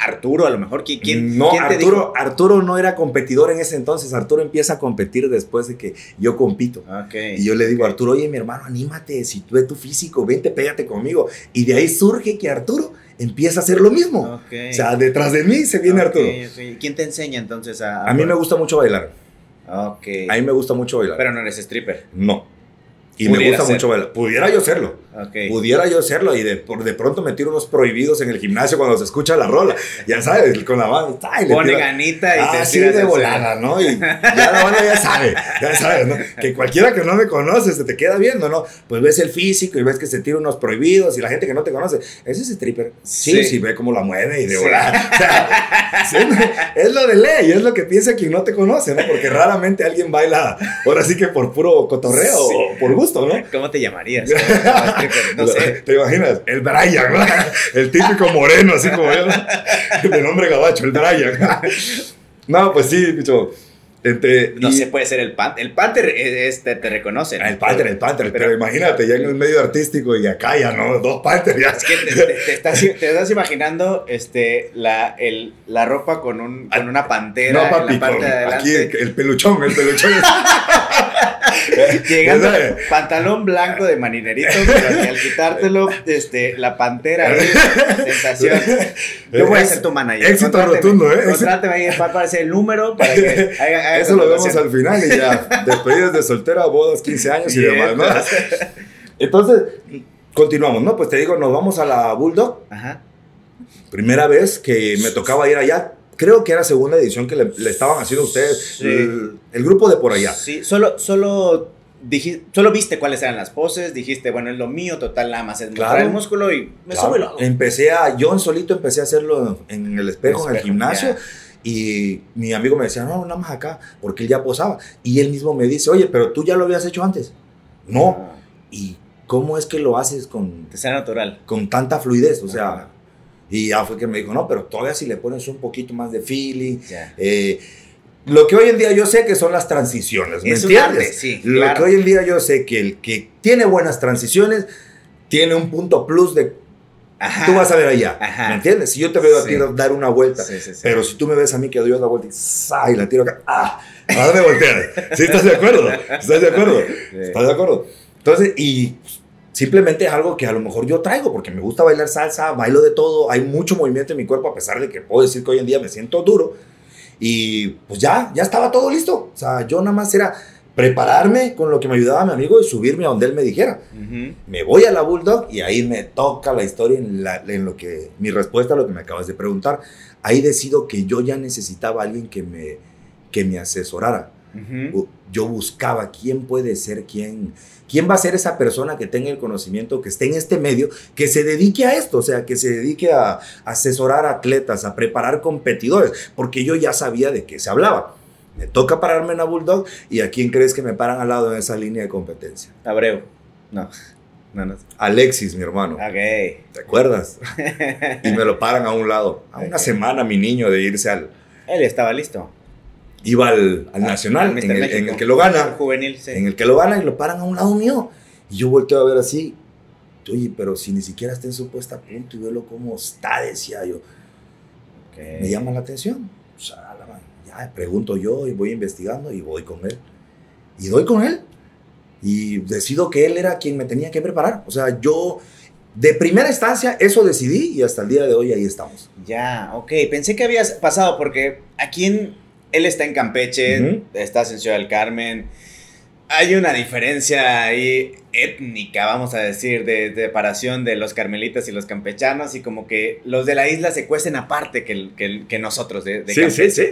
Arturo, a lo mejor, ¿quién, no, Arturo, Arturo no era competidor en ese entonces, Arturo empieza a competir después de que yo compito. Y yo le digo, Arturo, oye, mi hermano, anímate, si tú tu físico, vente, pégate conmigo. Y de ahí surge que Arturo empieza a hacer lo mismo. O sea, detrás de mí se viene Arturo. ¿Quién te enseña entonces a...? A, a mí me gusta mucho bailar. A mí me gusta mucho bailar. Pero no eres stripper. No. Y me gusta mucho bailar. Pudiera yo serlo. Pudiera yo serlo y de, por, de pronto me tiro unos prohibidos en el gimnasio cuando se escucha la rola. Ya sabes, con la banda. Pone ganita y ah, te de volada, ¿no? Y ya la banda ya sabe, ya sabes, ¿no? Que cualquiera que no me conoce se te queda viendo, ¿no? Pues ves el físico y ves que se tira unos prohibidos y la gente que no te conoce, ese es stripper. Sí, sí, ve cómo la mueve y de volada. es lo de ley, es lo que piensa quien no te conoce, ¿no? Porque raramente alguien baila, ahora sí que por puro cotorreo o por gusto. ¿Cómo te llamarías? No sé. ¿Te imaginas? El Brian, El típico moreno, así como él. De nombre gabacho, el Brian. No, pues sí, picho no se puede ser el Panther. El Panther este, te reconoce. El Panther, el Panther. Pero, imagínate, ya en el medio artístico y acá ya no, dos Panther ya. Es que te, estás, te estás, imaginando este, la, el, la ropa con, un, con una pantera. No, papi, aquí el, peluchón, el peluchón. Llegando, pantalón blanco de marinerito, pero al quitártelo, este, la pantera, sensación. Yo voy a ser tu manager. Éxito rotundo, ¿eh? Contráteme ahí para aparecer el número para que haga eso lo vemos al final y ya. Despedidas de soltera, bodas, 15 años y demás, ¿no? Entonces, continuamos, ¿no? Pues te digo, nos vamos a la Bulldog. Ajá. Primera vez que me tocaba ir allá. Creo que era segunda edición que le, estaban haciendo ustedes. El, grupo de por allá. Sí, solo, solo solo viste cuáles eran las poses, dijiste, bueno, es lo mío, total, nada más es mostrar el músculo y me claro. lo Empecé a, yo solito empecé a hacerlo en el espejo, en el gimnasio. Y mi amigo me decía, no, nada más acá, porque él ya posaba. Y él mismo me dice, oye, pero tú ya lo habías hecho antes. No. Ah. ¿Y cómo es que lo haces con... Que sea natural. Con tanta fluidez, o sea... Y ya fue que me dijo, no, pero todavía si le pones un poquito más de feeling. Eh, lo que hoy en día yo sé que son las transiciones, ¿me entiendes? sí, Lo que hoy en día yo sé que el que tiene buenas transiciones tiene un punto plus de tú vas a ver allá, ¿me entiendes? Si yo te veo a ti dar una vuelta, pero si tú me ves a mí que doy otra vuelta y, la tiro acá, ¡ah! Ahora me voltear. ¿Sí estás de acuerdo? ¿Estás de acuerdo? ¿Estás de acuerdo? Entonces, y simplemente es algo que a lo mejor yo traigo, porque me gusta bailar salsa, bailo de todo, hay mucho movimiento en mi cuerpo, a pesar de que puedo decir que hoy en día me siento duro, y pues ya, ya estaba todo listo. O sea, yo nada más era prepararme con lo que me ayudaba mi amigo y subirme a donde él me dijera. Me voy a la Bulldog y ahí me toca la historia en, en, lo que, mi respuesta a lo que me acabas de preguntar. Ahí decido que yo ya necesitaba a alguien que me, que me asesorara. Yo buscaba quién puede ser quién, quién va a ser esa persona que tenga el conocimiento, que esté en este medio, que se dedique a esto, o sea, que se dedique a, asesorar atletas, a preparar competidores, porque yo ya sabía de qué se hablaba. Me toca pararme en la Bulldog y a quién crees que me paran al lado en esa línea de competencia. Abreu. No. No, no. Alexis, mi hermano. Ok. ¿Te acuerdas? y me lo paran a un lado. A una semana mi niño de irse al... Él estaba listo iba al, al Nacional, en el, que lo gana. Juvenil, sí. En el que lo gana y lo paran a un lado mío. Y yo volteo a ver así. Oye, pero si ni siquiera está en su puesta a punto y velo cómo está, decía yo. Me llama la atención. O sea, ya pregunto yo y voy investigando y voy con él. Y doy con él. Y decido que él era quien me tenía que preparar. O sea, yo de primera instancia eso decidí y hasta el día de hoy ahí estamos. Ya, ok. Pensé que habías pasado porque aquí en él está en Campeche, está en Ciudad del Carmen. Hay una diferencia ahí étnica, vamos a decir, de, separación de los carmelitas y los campechanos, y como que los de la isla se cuecen aparte que, que, nosotros de, de sí, Sí, sí,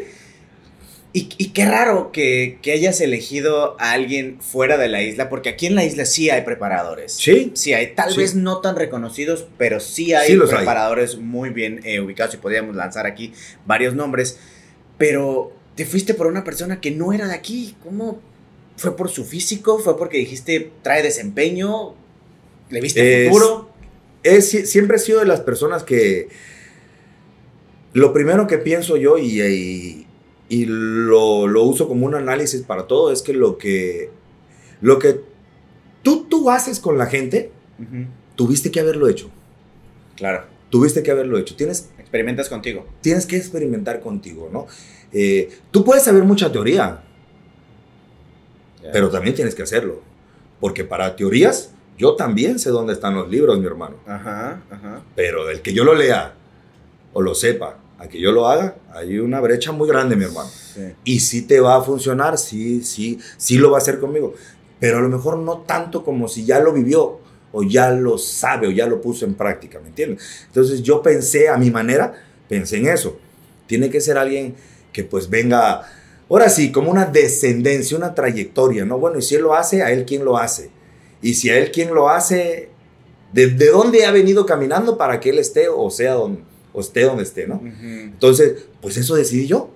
y, y, qué raro que, que, hayas elegido a alguien fuera de la isla, porque aquí en la isla sí hay preparadores. Sí. Sí hay, tal vez no tan reconocidos, pero sí hay preparadores muy bien eh, ubicados y podríamos lanzar aquí varios nombres. Pero te fuiste por una persona que no era de aquí. ¿Cómo? ¿Fue por su físico? ¿Fue porque dijiste trae desempeño? ¿Le viste futuro? Es, siempre he sido de las personas que lo primero que pienso yo y, y, lo, uso como un análisis para todo es que lo que, lo que tú, tú haces con la gente, tuviste que haberlo hecho. Claro. Tuviste que haberlo hecho. Tienes, Experimentas contigo. Tienes que experimentar contigo, ¿no? Eh, tú puedes saber mucha teoría, pero también tienes que hacerlo. Porque para teorías, yo también sé dónde están los libros, mi hermano. Ajá, ajá. Pero el que yo lo lea o lo sepa, a que yo lo haga, hay una brecha muy grande, mi hermano. Y sí te va a funcionar, sí, sí, sí lo va a hacer conmigo. Pero a lo mejor no tanto como si ya lo vivió o ya lo sabe o ya lo puso en práctica, ¿me entiendes? Entonces yo pensé a mi manera, pensé en eso. Tiene que ser alguien que pues venga, ahora sí, como una descendencia, una trayectoria, ¿no? Bueno, y si él lo hace, a él quién lo hace. Y si a él quién lo hace, ¿de, dónde ha venido caminando para que él esté o sea donde, o esté donde esté, ¿no? Entonces, pues eso decidí yo.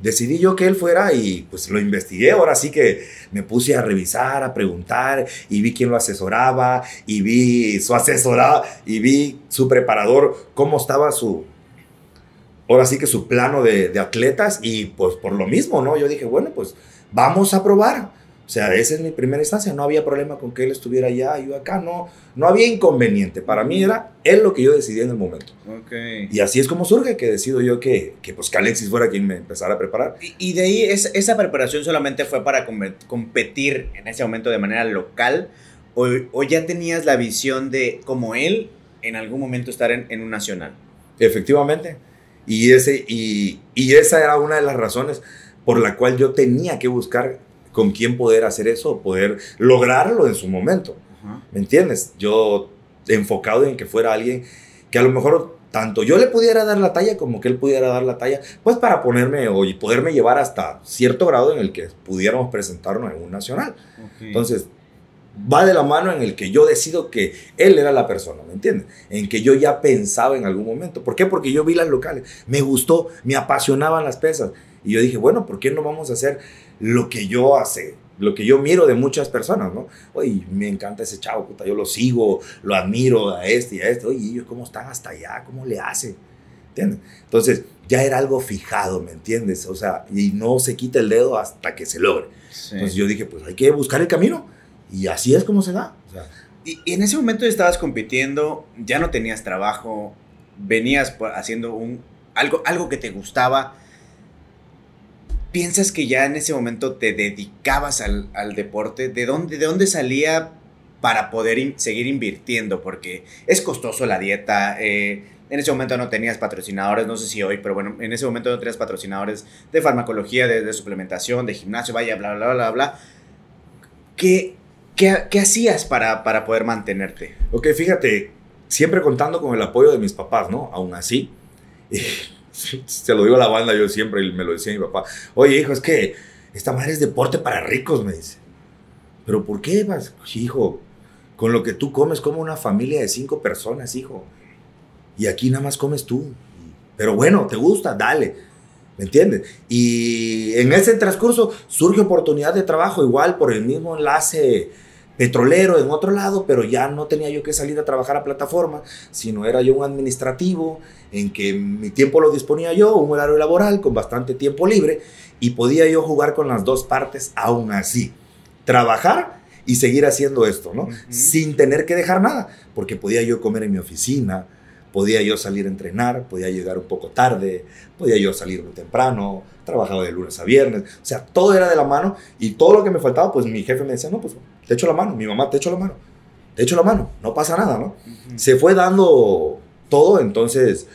Decidí yo que él fuera y pues lo investigué. Ahora sí que me puse a revisar, a preguntar y vi quién lo asesoraba y vi su asesorado y vi su preparador, cómo estaba su, ahora sí que su plano de, atletas y pues por lo mismo, ¿no? Yo dije, bueno, pues vamos a probar. O sea, esa es mi primera instancia, no había problema con que él estuviera allá, yo acá, no, no había inconveniente. Para mí era él lo que yo decidí en el momento. Okay. Y así es como surge que decido yo que, que, pues, que Alexis fuera quien me empezara a preparar. Y, de ahí esa preparación solamente fue para competir en ese momento de manera local o, o, ya tenías la visión de como él en algún momento estar en, en un nacional. Efectivamente. Y, ese, y, y esa era una de las razones por la cual yo tenía que buscar con quién poder hacer eso, poder lograrlo en su momento. ¿Me entiendes? Yo enfocado en que fuera alguien que a lo mejor tanto yo le pudiera dar la talla como que él pudiera dar la talla, pues para ponerme o poderme llevar hasta cierto grado en el que pudiéramos presentarnos en un nacional. Entonces, va de la mano en el que yo decido que él era la persona, ¿me entiendes? En que yo ya pensaba en algún momento. ¿Por qué? Porque yo vi las locales, me gustó, me apasionaban las pesas. Y yo dije, bueno, ¿por qué no vamos a hacer lo que yo hace? Lo que yo miro de muchas personas, ¿no? Oye, me encanta ese chavo, puta, yo lo sigo, lo admiro a este y a este. Oye, ellos cómo están hasta allá, cómo le hace, ¿entiendes? Entonces, ya era algo fijado, ¿me entiendes? O sea, y no se quita el dedo hasta que se logre. Entonces yo dije, pues hay que buscar el camino y así es como se da. y, en ese momento estabas compitiendo, ya no tenías trabajo, venías haciendo un, algo, algo que te gustaba. ¿Piensas que ya en ese momento te dedicabas al, deporte? ¿De dónde, ¿De dónde salía para poder seguir invirtiendo? Porque es costoso la dieta. Eh, en ese momento no tenías patrocinadores, no sé si hoy, pero bueno, en ese momento no tenías patrocinadores de farmacología, de, de suplementación, de gimnasio, vaya, bla, bla, bla, bla. ¿Qué, ¿Qué, hacías para, para poder mantenerte? Ok, fíjate, siempre contando con el apoyo de mis papás, ¿no? Aún así, se lo digo a la banda, yo siempre me lo decía mi papá, oye hijo, es que esta madre es deporte para ricos, me dice. Pero ¿por qué vas? hijo, con lo que tú comes como una familia de cinco personas, hijo. Y aquí nada más comes tú. Pero bueno, te gusta, dale. ¿Me entiendes? Y en ese transcurso surge oportunidad de trabajo, igual por el mismo enlace petrolero en otro lado, pero ya no tenía yo que salir a trabajar a plataforma, sino era yo un administrativo en que mi tiempo lo disponía yo, un horario laboral con bastante tiempo libre y podía yo jugar con las dos partes aún así. Trabajar y seguir haciendo esto, ¿no? Sin tener que dejar nada, porque podía yo comer en mi oficina, podía yo salir a entrenar, podía llegar un poco tarde, podía yo salir muy temprano, trabajaba de lunes a viernes, o sea, todo era de la mano y todo lo que me faltaba, pues mi jefe me decía, no, pues te echo la mano, mi mamá te echo la mano, te echo la mano, no pasa nada, ¿no? Se fue dando todo, entonces,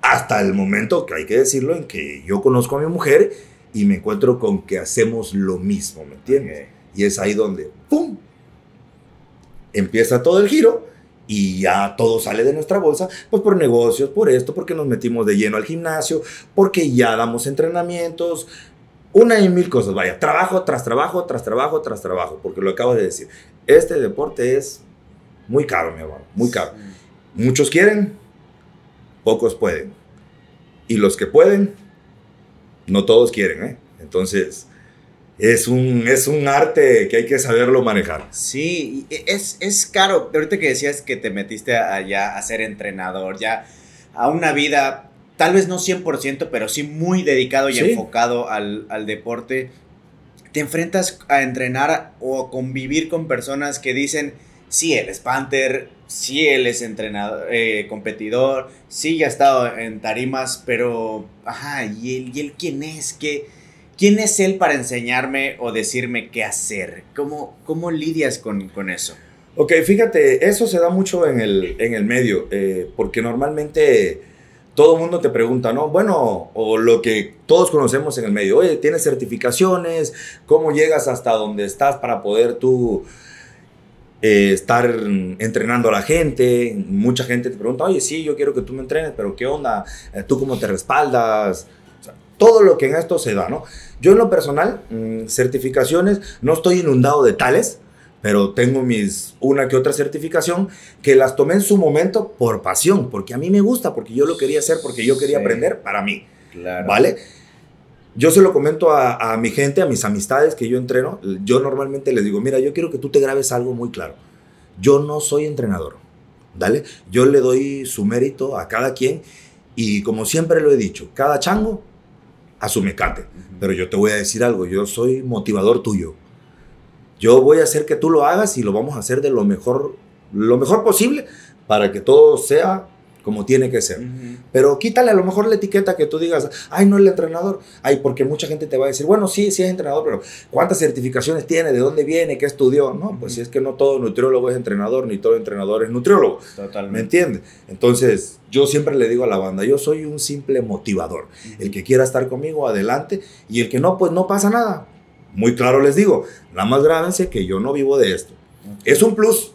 hasta el momento que hay que decirlo, en que yo conozco a mi mujer y me encuentro con que hacemos lo mismo, ¿me entiendes? Y es ahí donde, ¡pum! Empieza todo el giro y ya todo sale de nuestra bolsa, pues por negocios, por esto, porque nos metimos de lleno al gimnasio, porque ya damos entrenamientos, una y mil cosas, vaya, trabajo tras trabajo, tras trabajo, tras trabajo, porque lo acabo de decir. Este deporte es muy caro, mi hermano, muy caro. Muchos quieren, pocos pueden. Y los que pueden, no todos quieren, ¿eh? Entonces, es un, es un arte que hay que saberlo manejar. Sí, es, es caro. Ahorita que decías que te metiste allá a ser entrenador, ya a una vida tal vez no 100%, pero sí muy dedicado y enfocado al, deporte, te enfrentas a entrenar o a convivir con personas que dicen, sí, él es Panther, sí, él es entrenador, eh, competidor, sí, ya ha estado en tarimas, pero, ajá, ¿y él, y él quién es? ¿Qué, ¿Quién es él para enseñarme o decirme qué hacer? ¿Cómo, cómo lidias con, con eso? Ok, fíjate, eso se da mucho en el, en el medio, eh, porque normalmente todo el mundo te pregunta, ¿no? Bueno, o lo que todos conocemos en el medio, oye, ¿tienes certificaciones? ¿Cómo llegas hasta donde estás para poder tú eh, estar entrenando a la gente? Mucha gente te pregunta, oye, sí, yo quiero que tú me entrenes, pero ¿qué onda? Eh, ¿Tú cómo te respaldas? todo lo que en esto se da, ¿no? Yo en lo personal, mm, certificaciones, no estoy inundado de tales, pero tengo mis una que otra certificación que las tomé en su momento por pasión, porque a mí me gusta, porque yo lo quería hacer, porque yo quería aprender para mí. ¿Vale? Yo se lo comento a, mi gente, a mis amistades que yo entreno. Yo normalmente les digo, mira, yo quiero que tú te grabes algo muy claro. Yo no soy entrenador, ¿vale? Yo le doy su mérito a cada quien y como siempre lo he dicho, cada chango a su mecate. Pero yo te voy a decir algo, yo soy motivador tuyo. Yo voy a hacer que tú lo hagas y lo vamos a hacer de lo mejor, lo mejor posible para que todo sea como tiene que ser. Pero quítale a lo mejor la etiqueta que tú digas, ay, no el entrenador. Ay, porque mucha gente te va a decir, bueno, sí, sí es entrenador, pero ¿cuántas certificaciones tiene? ¿De dónde viene? ¿Qué estudió? No, pues si es que no todo nutriólogo es entrenador, ni todo entrenador es nutriólogo. Totalmente. ¿Me entiendes? Entonces, yo siempre le digo a la banda, yo soy un simple motivador. El que quiera estar conmigo, adelante. Y el que no, pues no pasa nada. Muy claro les digo, nada más grábense que yo no vivo de esto. Es un plus.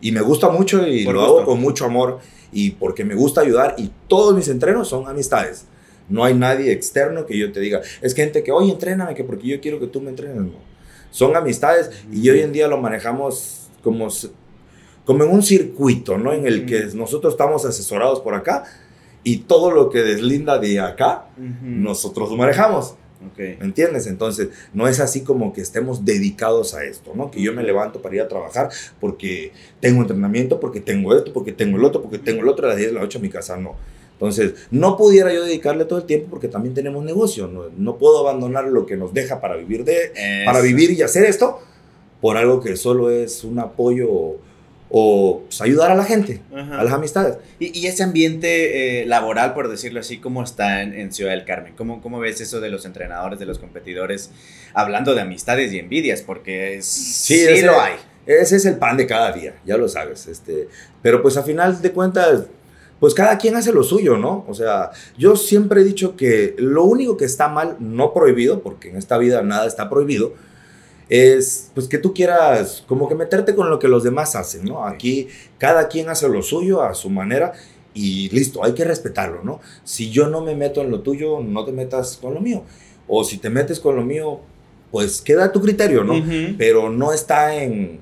Y me gusta mucho y lo hago con mucho amor y porque me gusta ayudar y todos mis entrenos son amistades. No hay nadie externo que yo te diga, es gente que, oye, entréname, que porque yo quiero que tú me entrenes. No. Son amistades y hoy en día lo manejamos como, como en un circuito, ¿no? En el que nosotros estamos asesorados por acá y todo lo que deslinda de acá, nosotros lo manejamos. ¿Me entiendes? Entonces, no es así como que estemos dedicados a esto, ¿no? Que yo me levanto para ir a trabajar porque tengo entrenamiento, porque tengo esto, porque tengo el otro, porque tengo el otro a las 10 de la 8 a mi casa, no. Entonces, no pudiera yo dedicarle todo el tiempo porque también tenemos negocio, no, no puedo abandonar lo que nos deja para vivir, de, para vivir y hacer esto por algo que solo es un apoyo o pues, ayudar a la gente, a las amistades. ¿Y, ese ambiente eh, laboral, por decirlo así, cómo está en, Ciudad del Carmen? ¿Cómo, ¿Cómo, ves eso de los entrenadores, de los competidores, hablando de amistades y envidias? Porque sí, lo hay. Ese es el pan de cada día, ya lo sabes. Este, pero pues a final de cuentas, pues cada quien hace lo suyo, ¿no? O sea, yo siempre he dicho que lo único que está mal, no prohibido, porque en esta vida nada está prohibido, es pues que tú quieras como que meterte con lo que los demás hacen, ¿no? Aquí cada quien hace lo suyo a su manera y listo, hay que respetarlo, ¿no? Si yo no me meto en lo tuyo, no te metas con lo mío. O si te metes con lo mío, pues queda a tu criterio, ¿no? Pero no está en...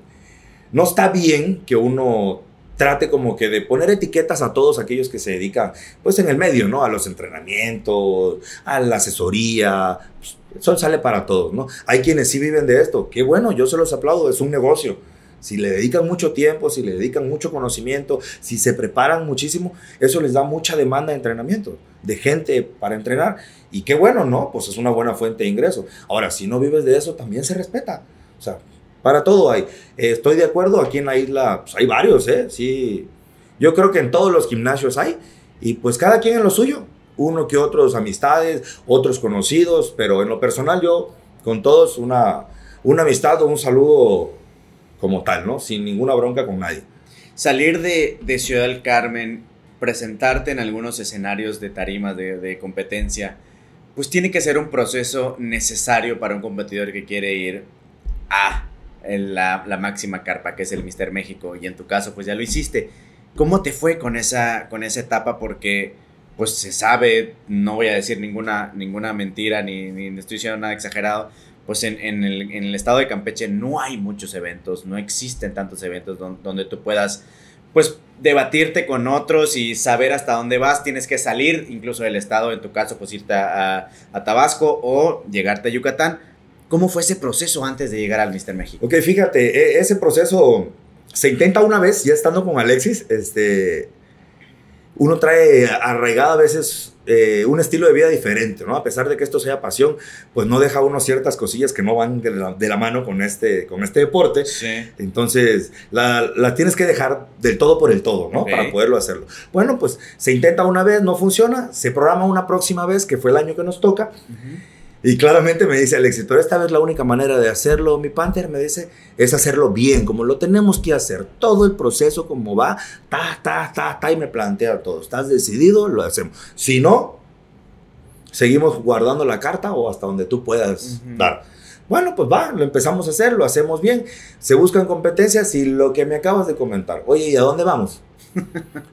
No está bien que uno trate como que de poner etiquetas a todos aquellos que se dedican, pues en el medio, ¿no? A los entrenamientos, a la asesoría, pues, eso sale para todos, ¿no? Hay quienes sí viven de esto, qué bueno, yo se los aplaudo, es un negocio. Si le dedican mucho tiempo, si le dedican mucho conocimiento, si se preparan muchísimo, eso les da mucha demanda de entrenamiento, de gente para entrenar. Y qué bueno, ¿no? Pues es una buena fuente de ingreso. Ahora, si no vives de eso, también se respeta. O sea, para todo hay. Eh, estoy de acuerdo, aquí en la isla pues hay varios, ¿eh? Sí. Yo creo que en todos los gimnasios hay. Y pues cada quien en lo suyo. Uno que otros amistades, otros conocidos, pero en lo personal yo con todos una, una amistad o un saludo como tal, ¿no? Sin ninguna bronca con nadie. Salir de, de Ciudad del Carmen, presentarte en algunos escenarios de tarimas de, de competencia, pues tiene que ser un proceso necesario para un competidor que quiere ir a la, la, máxima carpa que es el Mister México y en tu caso pues ya lo hiciste. ¿Cómo te fue con esa, con esa etapa? Porque pues se sabe, no voy a decir ninguna, ninguna mentira ni, ni estoy diciendo nada exagerado, pues en, en, el, en, el, estado de Campeche no hay muchos eventos, no existen tantos eventos donde, tú puedas pues debatirte con otros y saber hasta dónde vas, tienes que salir incluso del estado, en tu caso pues irte a, a Tabasco o llegarte a Yucatán ¿Cómo fue ese proceso antes de llegar al Mister México? Ok, fíjate, e, ese proceso se intenta una vez, ya estando con Alexis, este, uno trae arraigada a veces eh, un estilo de vida diferente, ¿no? A pesar de que esto sea pasión, pues no deja uno ciertas cosillas que no van de la, mano con este, con este deporte. Sí. Entonces, la, la, tienes que dejar del todo por el todo, ¿no? Para poderlo hacerlo. Bueno, pues se intenta una vez, no funciona, se programa una próxima vez, que fue el año que nos toca. Y claramente me dice Alexis, pero esta vez la única manera de hacerlo, mi Panther, me dice, es hacerlo bien, como lo tenemos que hacer. Todo el proceso, como va, ta, ta, ta, ta, y me plantea todo. ¿Estás decidido? Lo hacemos. Si no, seguimos guardando la carta o hasta donde tú puedas dar. Bueno, pues va, lo empezamos a hacer, lo hacemos bien. Se buscan competencias y lo que me acabas de comentar. Oye, ¿y a dónde vamos?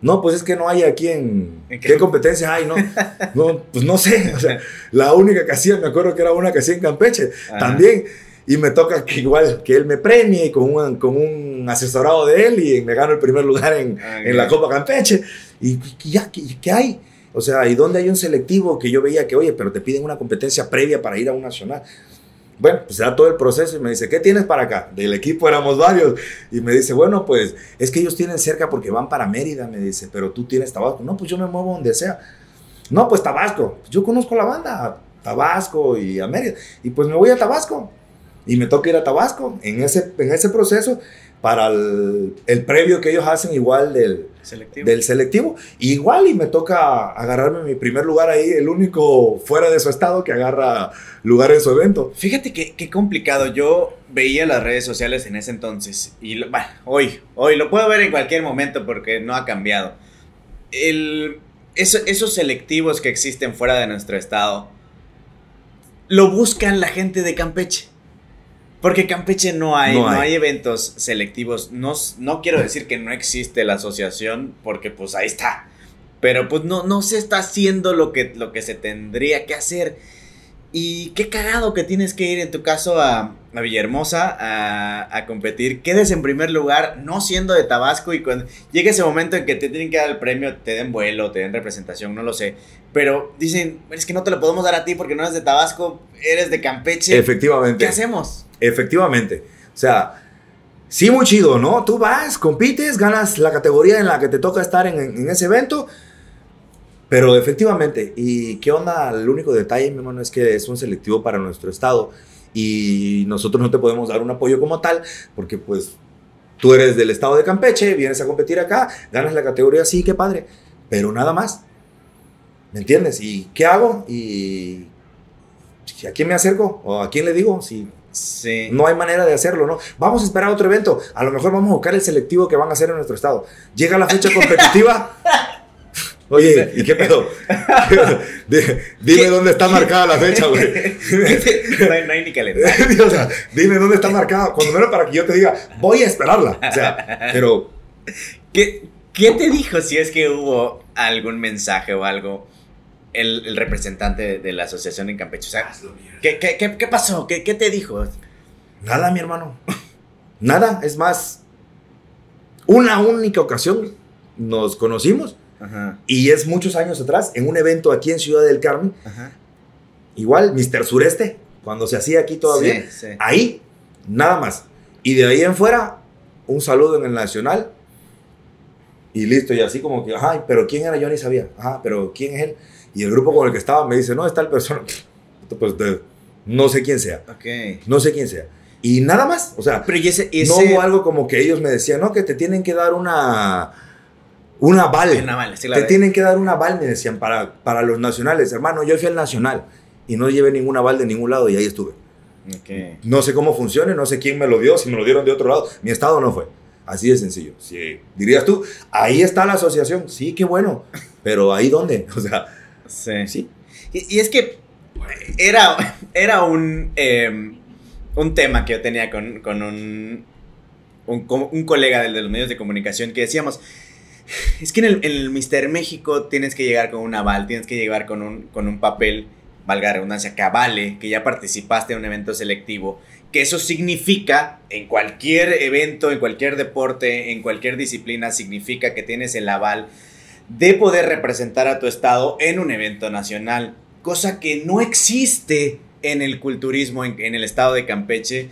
No, pues es que no hay aquí en... qué? competencia hay? No, no, pues no sé. O sea, la única que hacía, me acuerdo que era una que hacía en Campeche. También. Y me toca que igual que él me premie con un, con un asesorado de él y me gano el primer lugar en, ah, en la Copa Campeche. Y, ya, ¿qué, hay? O sea, ¿y dónde hay un selectivo que yo veía que, oye, pero te piden una competencia previa para ir a un nacional? Bueno, pues da todo el proceso y me dice, ¿qué tienes para acá? Del equipo éramos varios. Y me dice, bueno, pues es que ellos tienen cerca porque van para Mérida, me dice, pero tú tienes Tabasco. No, pues yo me muevo donde sea. No, pues Tabasco. Yo conozco la banda, Tabasco y a Mérida. Y pues me voy a Tabasco. Y me toca ir a Tabasco. En ese, en ese proceso, para el, el, previo que ellos hacen igual del selectivo. del selectivo. Igual y me toca agarrarme mi primer lugar ahí, el único fuera de su estado que agarra lugar en su evento. Fíjate que, qué complicado. Yo veía las redes sociales en ese entonces y bueno, hoy, hoy lo puedo ver en cualquier momento porque no ha cambiado. El, esos selectivos que existen fuera de nuestro estado lo buscan la gente de Campeche. Porque Campeche no hay, no hay, eventos selectivos. No, no quiero decir que no existe la asociación, porque pues ahí está. Pero pues no, no se está haciendo lo que, lo que se tendría que hacer. Y qué cagado que tienes que ir en tu caso a, a Villahermosa a, a, competir. Quedes en primer lugar, no siendo de Tabasco. Y cuando llegue ese momento en que te tienen que dar el premio, te den vuelo, te den representación, no lo sé. Pero dicen, es que no te lo podemos dar a ti porque no eres de Tabasco, eres de Campeche. Efectivamente. ¿Qué hacemos? Efectivamente. O sea, sí, muy chido, ¿no? Tú vas, compites, ganas la categoría en la que te toca estar en, en ese evento pero efectivamente, ¿y qué onda? El único detalle, mi hermano, es que es un selectivo para nuestro estado y nosotros no te podemos dar un apoyo como tal porque pues tú eres del estado de Campeche, vienes a competir acá, ganas la categoría, sí, qué padre, pero nada más. ¿Me entiendes? ¿Y qué hago? ¿Y a quién me acerco? ¿O a quién le digo? Si Sí. No hay manera de hacerlo, ¿no? Vamos a esperar otro evento. A lo mejor vamos a buscar el selectivo que van a hacer en nuestro estado. Llega la fecha competitiva. Oye, ¿y qué pedo? dime dónde está marcada la fecha, güey. no, hay, ni calendario. o sea, dime dónde está marcada, cuando menos para que yo te diga, voy a esperarla. O sea, pero... ¿Qué, ¿Qué te dijo si es que hubo algún mensaje o algo el, representante de, la asociación en Campeche? O sea, ¿qué, qué, qué, pasó? ¿Qué, ¿Qué te dijo? Nada, mi hermano. Nada, es más, una única ocasión nos conocimos y es muchos años atrás, en un evento aquí en Ciudad del Carmen, igual, Mister Sureste, cuando se hacía aquí todavía, ahí, nada más. Y de ahí en fuera, un saludo en el Nacional. Y listo, y así como que, ajá, pero ¿quién era? Yo ni sabía. Ajá, pero ¿quién es él? Y el grupo con el que estaba me dice, no, está el persona. Pues no sé quién sea. No sé quién sea. Y nada más, o sea, pero ese, no hubo algo como que ellos me decían, no, que te tienen que dar una una vale. Una Te tienen que dar una vale, me decían, para, para los nacionales. Hermano, yo fui al nacional y no llevé ninguna vale de ningún lado y ahí estuve. No sé cómo funcione, no sé quién me lo dio, si me lo dieron de otro lado. Mi estado no fue. Así de sencillo. Si dirías tú, ahí está la asociación. Sí, qué bueno. Pero ahí dónde? O sea, sí. ¿sí? Y, es que era, era un, em, un tema que yo tenía con, con un, un, un colega de los medios de comunicación que decíamos, es que en el, Mister México tienes que llegar con un aval, tienes que llegar con un, con un papel, valga la redundancia, que avale que ya participaste en un evento selectivo. Que eso significa, en cualquier evento, en cualquier deporte, en cualquier disciplina, significa que tienes el aval de poder representar a tu estado en un evento nacional. Cosa que no existe en el culturismo en el estado de Campeche.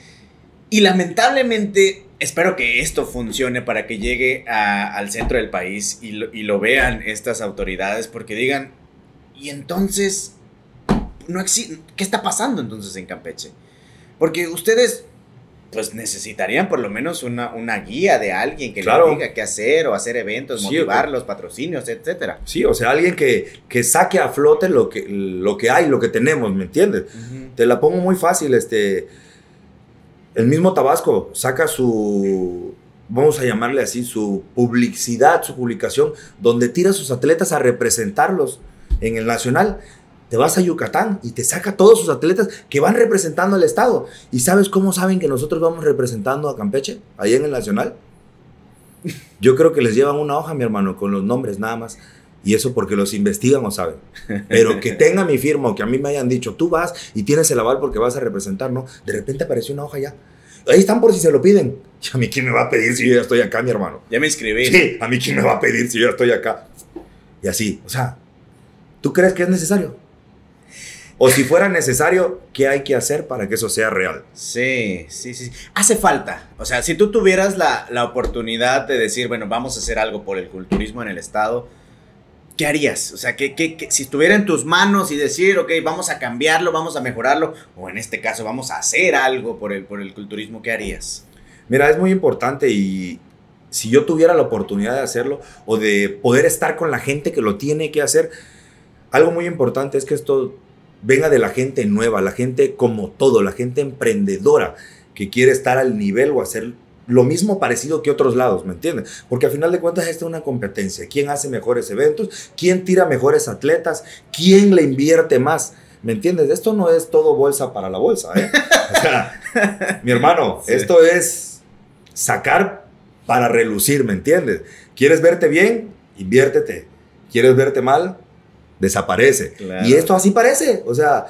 Y lamentablemente espero que esto funcione para que llegue al centro del país y lo, vean estas autoridades porque digan, y entonces, no ¿qué está pasando entonces en Campeche? Porque ustedes pues necesitarían por lo menos una, una guía de alguien que les diga qué hacer o hacer eventos, motivarlos, patrocinios, etcétera. Sí, o sea, alguien que, que, saque a flote lo que, lo que hay, lo que tenemos, ¿me entiendes? Te la pongo muy fácil, este el mismo Tabasco saca su, vamos a llamarle así, su publicidad, su publicación, donde tira a sus atletas a representarlos en el nacional. Te vas a Yucatán y te saca todos sus atletas que van representando al Estado. ¿Y sabes cómo saben que nosotros vamos representando a Campeche, ahí en el nacional? Yo creo que les llevan una hoja, mi hermano, con los nombres nada más. Y eso porque los investigan o saben. Pero que tenga mi firma o que a mí me hayan dicho, tú vas y tienes el aval porque vas a representar, ¿no? De repente apareció una hoja ya. Ahí están por si se lo piden. Y a mí quién me va a pedir si yo ya estoy acá, mi hermano. Ya me inscribí. Sí, a mí quién me va a pedir si yo ya estoy acá. Y así, o sea, ¿tú crees que es necesario? O si fuera necesario, ¿qué hay que hacer para que eso sea real? Sí, sí, sí. Hace falta. O sea, si tú tuvieras la, la oportunidad de decir, bueno, vamos a hacer algo por el culturismo en el Estado, ¿qué harías? O sea, que, si estuviera en tus manos y decir, ok, vamos a cambiarlo, vamos a mejorarlo, o en este caso vamos a hacer algo por el, por el culturismo, ¿qué harías? Mira, es muy importante y si yo tuviera la oportunidad de hacerlo o de poder estar con la gente que lo tiene que hacer, algo muy importante es que esto venga de la gente nueva, la gente como todo, la gente emprendedora que quiere estar al nivel o hacer lo mismo parecido que otros lados, ¿me entiendes? Porque al final de cuentas esta es una competencia. ¿Quién hace mejores eventos? ¿Quién tira mejores atletas? ¿Quién le invierte más? ¿Me entiendes? Esto no es todo bolsa para la bolsa, ¿eh? O sea, mi hermano, esto es sacar para relucir, ¿me entiendes? ¿Quieres verte bien? Inviértete. ¿Quieres verte mal? Desaparece. Y esto así parece, o sea,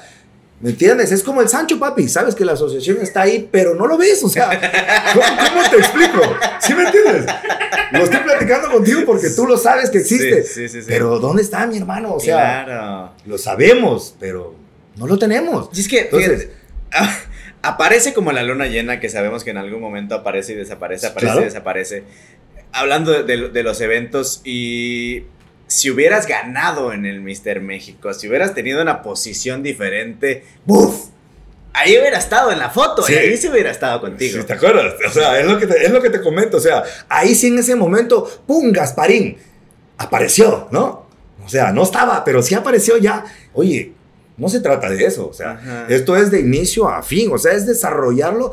¿Me entiendes? Es como el Sancho, papi. Sabes que la asociación está ahí, pero no lo ves. O sea, ¿cómo, te explico? ¿Sí me entiendes? Lo estoy platicando contigo porque tú lo sabes que existe. Sí, sí, sí, pero ¿dónde está mi hermano? O sea, claro. lo sabemos, pero no lo tenemos. Y es que, Entonces, aparece como la luna llena que sabemos que en algún momento aparece y desaparece, aparece y desaparece. Hablando de los eventos y si hubieras ganado en el Mister México, si hubieras tenido una posición diferente, ¡buf! Ahí hubiera estado en la foto, y ahí sí hubiera estado contigo. Sí, ¿te acuerdas? O sea, es lo, que te, es lo que te comento. O sea, ahí sí en ese momento, ¡pum! Gasparín apareció, ¿no? O sea, no estaba, pero sí apareció ya. Oye, no se trata de eso. O sea, esto es de inicio a fin. O sea, es desarrollarlo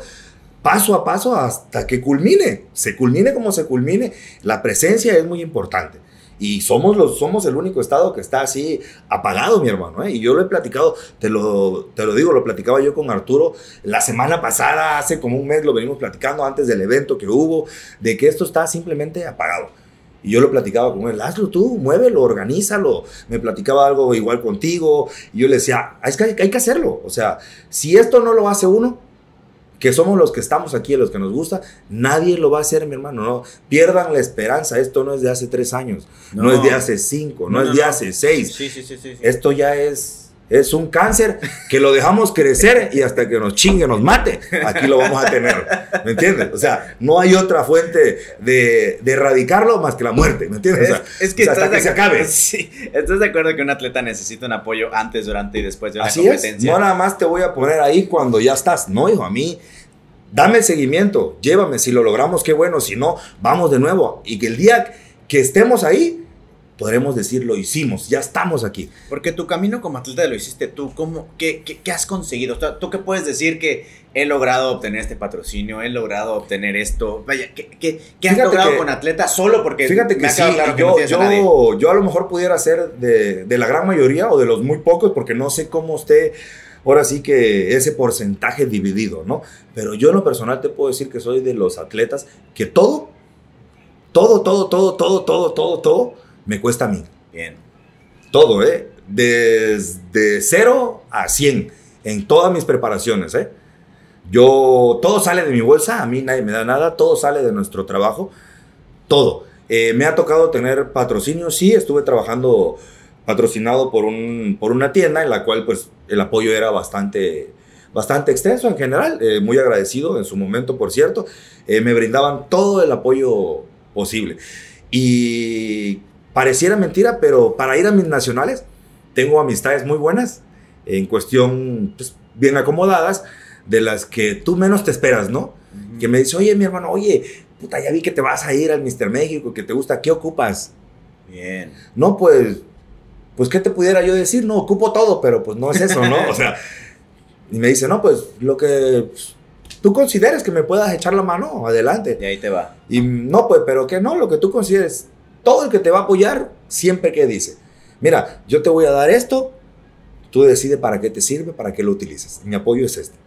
paso a paso hasta que culmine. Se culmine como se culmine. La presencia es muy importante. Y somos, los, somos el único estado que está así apagado, mi hermano. ¿eh? Y yo lo he platicado, te lo, te lo digo, lo platicaba yo con Arturo la semana pasada, hace como un mes lo venimos platicando antes del evento que hubo, de que esto está simplemente apagado. Y yo lo platicaba con él, hazlo tú, muévelo, organízalo. Me platicaba algo igual contigo. Y yo le decía, es que hay que hacerlo. O sea, si esto no lo hace uno, que somos los que estamos aquí, los que nos gusta, nadie lo va a hacer, mi hermano. No pierdan la esperanza. Esto no es de hace tres años, no, es de hace cinco, no, es de hace seis. Sí, sí, sí, Esto ya es es un cáncer que lo dejamos crecer y hasta que nos chingue, nos mate, aquí lo vamos a tener. ¿Me entiendes? O sea, no hay otra fuente de, erradicarlo más que la muerte. ¿Me entiendes? es, que, hasta que se acabe. Sí, ¿estás de acuerdo que un atleta necesita un apoyo antes, durante y después de una Así competencia? Es. No nada más te voy a poner ahí cuando ya estás. No, hijo, a mí dame el seguimiento, llévame, si lo logramos, qué bueno, si no, vamos de nuevo. Y que el día que estemos ahí, podremos decir lo hicimos, ya estamos aquí. Porque tu camino como atleta lo hiciste tú, ¿cómo, qué, qué, has conseguido? ¿Tú qué puedes decir que he logrado obtener este patrocinio, he logrado obtener esto? Vaya, ¿qué, has logrado con atleta solo porque fíjate que, me sí, claro yo, yo, a yo a lo mejor pudiera ser de, de la gran mayoría o de los muy pocos porque no sé cómo esté ahora sí que ese porcentaje dividido, ¿no? Pero yo en lo personal te puedo decir que soy de los atletas que todo, todo, todo, todo, todo, todo, todo, todo me cuesta a mí. Bien. Todo, ¿eh? Desde 0 a 100 en todas mis preparaciones, ¿eh? Yo, todo sale de mi bolsa, a mí nadie me da nada, todo sale de nuestro trabajo, todo. Eh, me ha tocado tener patrocinio, sí, estuve trabajando patrocinado por, un, por una tienda en la cual pues el apoyo era bastante, bastante extenso en general, eh, muy agradecido en su momento, por cierto, eh, me brindaban todo el apoyo posible. Y pareciera mentira, pero para ir a mis nacionales tengo amistades muy buenas, en cuestión pues, bien acomodadas, de las que tú menos te esperas, ¿no? Que me dice, oye, mi hermano, oye, puta, ya vi que te vas a ir al Mister México, que te gusta, ¿qué ocupas? Bien. No, pues pues, ¿qué te pudiera yo decir? No, ocupo todo, pero pues no es eso, ¿no? O sea, y me dice, no, pues lo que pues, tú consideres que me puedas echar la mano, adelante. Y ahí te va. Y no, pues, pero que no, lo que tú consideres, todo el que te va a apoyar, siempre que dice, mira, yo te voy a dar esto, tú decides para qué te sirve, para qué lo utilices. Mi apoyo es este.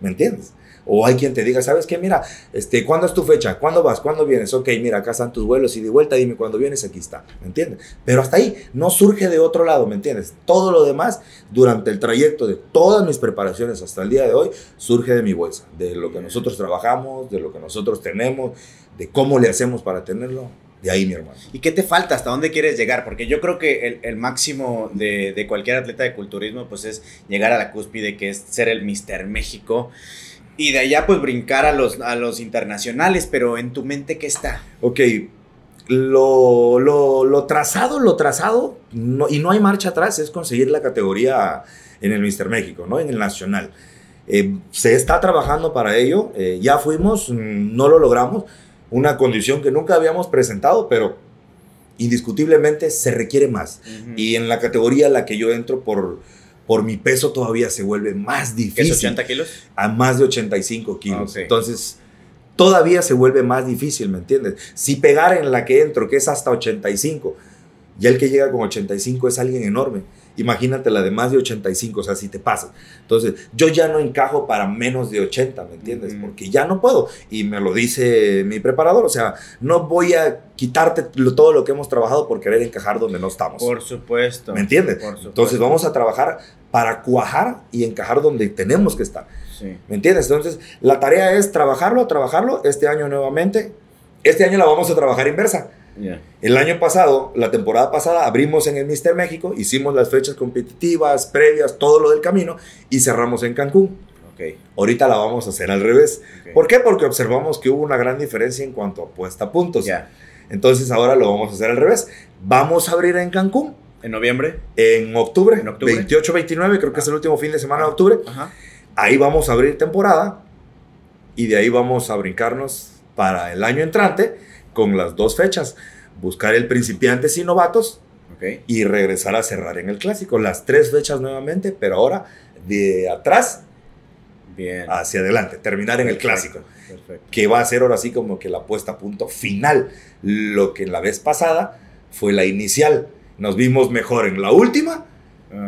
¿Me entiendes? O hay quien te diga, ¿sabes qué? Mira, este, ¿cuándo es tu fecha? ¿Cuándo vas? ¿Cuándo vienes? Ok, mira, acá están tus vuelos y de vuelta dime cuándo vienes, aquí está. ¿Me entiendes? Pero hasta ahí no surge de otro lado, ¿me entiendes? Todo lo demás, durante el trayecto de todas mis preparaciones hasta el día de hoy, surge de mi bolsa, de lo que nosotros trabajamos, de lo que nosotros tenemos, de cómo le hacemos para tenerlo. De ahí, mi hermano. ¿Y qué te falta? ¿Hasta dónde quieres llegar? Porque yo creo que el, el máximo de, de, cualquier atleta de culturismo, pues es llegar a la cúspide, que es ser el Mister México. Y de allá pues brincar a los, a los internacionales, pero en tu mente, ¿qué está? Ok, lo, lo, trazado, lo trazado, y no hay marcha atrás, es conseguir la categoría en el Mister México, ¿no? En el nacional. Eh, se está trabajando para ello, eh, ya fuimos, mm, no lo logramos, una condición que nunca habíamos presentado, pero indiscutiblemente se requiere más. Y en la categoría en la que yo entro por, por mi peso todavía se vuelve más difícil. ¿Es 80 kilos? A más de 85 kilos. Entonces, todavía se vuelve más difícil, ¿me entiendes? Si pegar en la que entro, que es hasta 85, ya el que llega con 85 es alguien enorme. Imagínate la de más de 85, o sea, si te pasa. Entonces, yo ya no encajo para menos de 80, ¿me entiendes? Porque ya no puedo. Y me lo dice mi preparador, o sea, no voy a quitarte todo lo que hemos trabajado por querer encajar donde no estamos. Por supuesto. ¿Me entiendes? Entonces, vamos a trabajar para cuajar y encajar donde tenemos que estar. Sí. ¿Me entiendes? Entonces, la tarea es trabajarlo, trabajarlo este año nuevamente. Este año la vamos a trabajar inversa el año pasado, la temporada pasada, abrimos en el Mister México, hicimos las fechas competitivas, previas, todo lo del camino y cerramos en Cancún. Okay. Ahorita la vamos a hacer al revés. ¿Por qué? Porque observamos que hubo una gran diferencia en cuanto a puesta a puntos. Entonces ahora lo vamos a hacer al revés. Vamos a abrir en Cancún. ¿En noviembre? En octubre. En octubre. 28, 29, creo que es el último fin de semana de octubre. Ahí vamos a abrir temporada y de ahí vamos a brincarnos para el año entrante con las dos fechas. Buscar el principiantes y novatos y regresar a cerrar en el clásico. Las tres fechas nuevamente, pero ahora de atrás Bien. hacia adelante, terminar en el clásico. Que va a ser ahora sí como que la puesta a punto final. Lo que la vez pasada fue la inicial. Nos vimos mejor en la última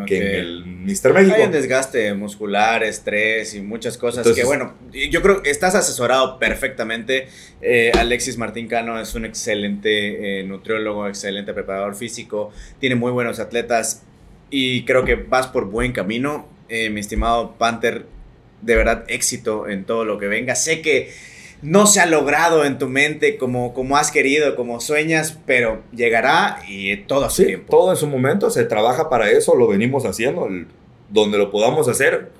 que en el Mister México. Hay un desgaste muscular, estrés y muchas cosas que, bueno, yo creo que estás asesorado perfectamente. Eh, Alexis Martín Cano es un excelente eh, nutriólogo, excelente preparador físico, tiene muy buenos atletas y creo que vas por buen camino. Eh, mi estimado Panther, de verdad éxito en todo lo que venga. Sé que no se ha logrado en tu mente como, como has querido, como sueñas, pero llegará y todo a su tiempo. Todo en su momento, se trabaja para eso, lo venimos haciendo, donde lo podamos hacer,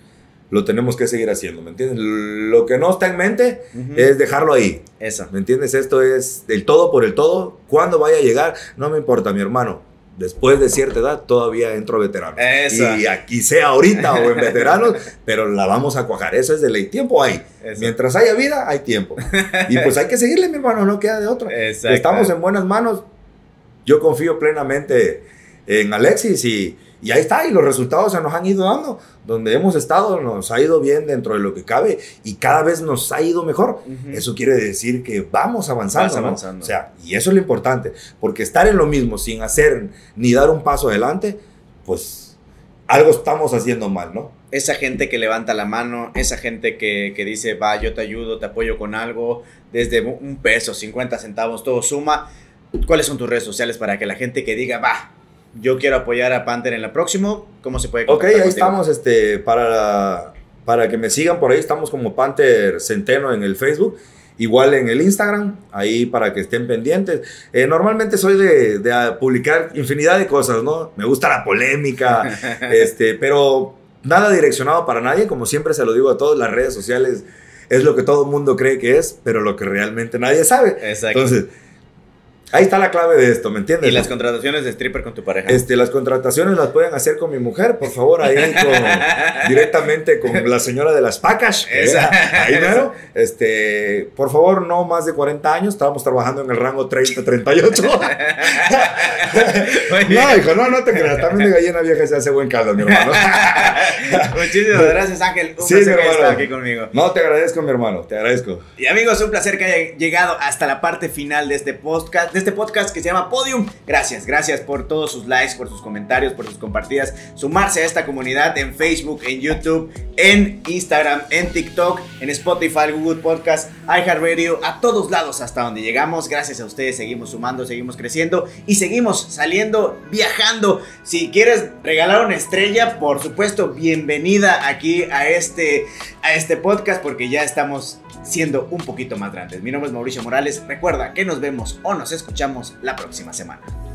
lo tenemos que seguir haciendo, ¿me entiendes? Lo que no está en mente es dejarlo ahí. Eso. ¿Me entiendes? Esto es el todo por el todo. ¿Cuándo vaya a llegar? No me importa, mi hermano después de cierta edad todavía entro a veteranos. Y aquí sea ahorita o en veteranos, pero la vamos a cuajar. Eso es de ley. Tiempo hay. Mientras haya vida, hay tiempo. Y pues hay que seguirle, mi hermano, no queda de otra. Estamos en buenas manos. Yo confío plenamente en Alexis y y ahí está, y los resultados se nos han ido dando. Donde hemos estado nos ha ido bien dentro de lo que cabe y cada vez nos ha ido mejor. Eso quiere decir que vamos avanzando. avanzando. O sea, y eso es lo importante, porque estar en lo mismo sin hacer ni dar un paso adelante, pues algo estamos haciendo mal, ¿no? Esa gente que levanta la mano, esa gente que, que dice, va, yo te ayudo, te apoyo con algo, desde un peso, 50 centavos, todo suma. ¿Cuáles son tus redes sociales para que la gente que diga, va, yo quiero apoyar a Panther en la próxima, ¿cómo se puede Ok, ahí estamos, este, para, para que me sigan por ahí, estamos como Panther Centeno en el Facebook. Igual en el Instagram, ahí para que estén pendientes. Eh, normalmente soy de, de, publicar infinidad de cosas, ¿no? Me gusta la polémica, este, pero nada direccionado para nadie, como siempre se lo digo a todos, las redes sociales es lo que todo el mundo cree que es, pero lo que realmente nadie sabe. Exacto. Entonces, Ahí está la clave de esto, ¿me entiendes? ¿Y las contrataciones de stripper con tu pareja? Este, las contrataciones las pueden hacer con mi mujer, por favor, ahí directamente con la señora de las pacas. Ahí mero. Este, por favor, no más de 40 años, estábamos trabajando en el rango 30-38. no, hijo, no, no te creas, también de gallina vieja se hace buen caldo, mi hermano. Muchísimas gracias, Ángel. Un sí, placer que estar aquí conmigo. No, te agradezco, mi hermano, te agradezco. Y amigos, un placer que haya llegado hasta la parte final de este podcast este podcast que se llama Podium. Gracias, gracias por todos sus likes, por sus comentarios, por sus compartidas. Sumarse a esta comunidad en Facebook, en YouTube, en Instagram, en TikTok, en Spotify, Google Podcast, iHeartRadio, a todos lados hasta donde llegamos. Gracias a ustedes seguimos sumando, seguimos creciendo y seguimos saliendo, viajando. Si quieres regalar una estrella, por supuesto, bienvenida aquí a este, a este podcast porque ya estamos siendo un poquito más grandes. Mi nombre es Mauricio Morales. Recuerda que nos vemos o nos escuchamos la próxima semana.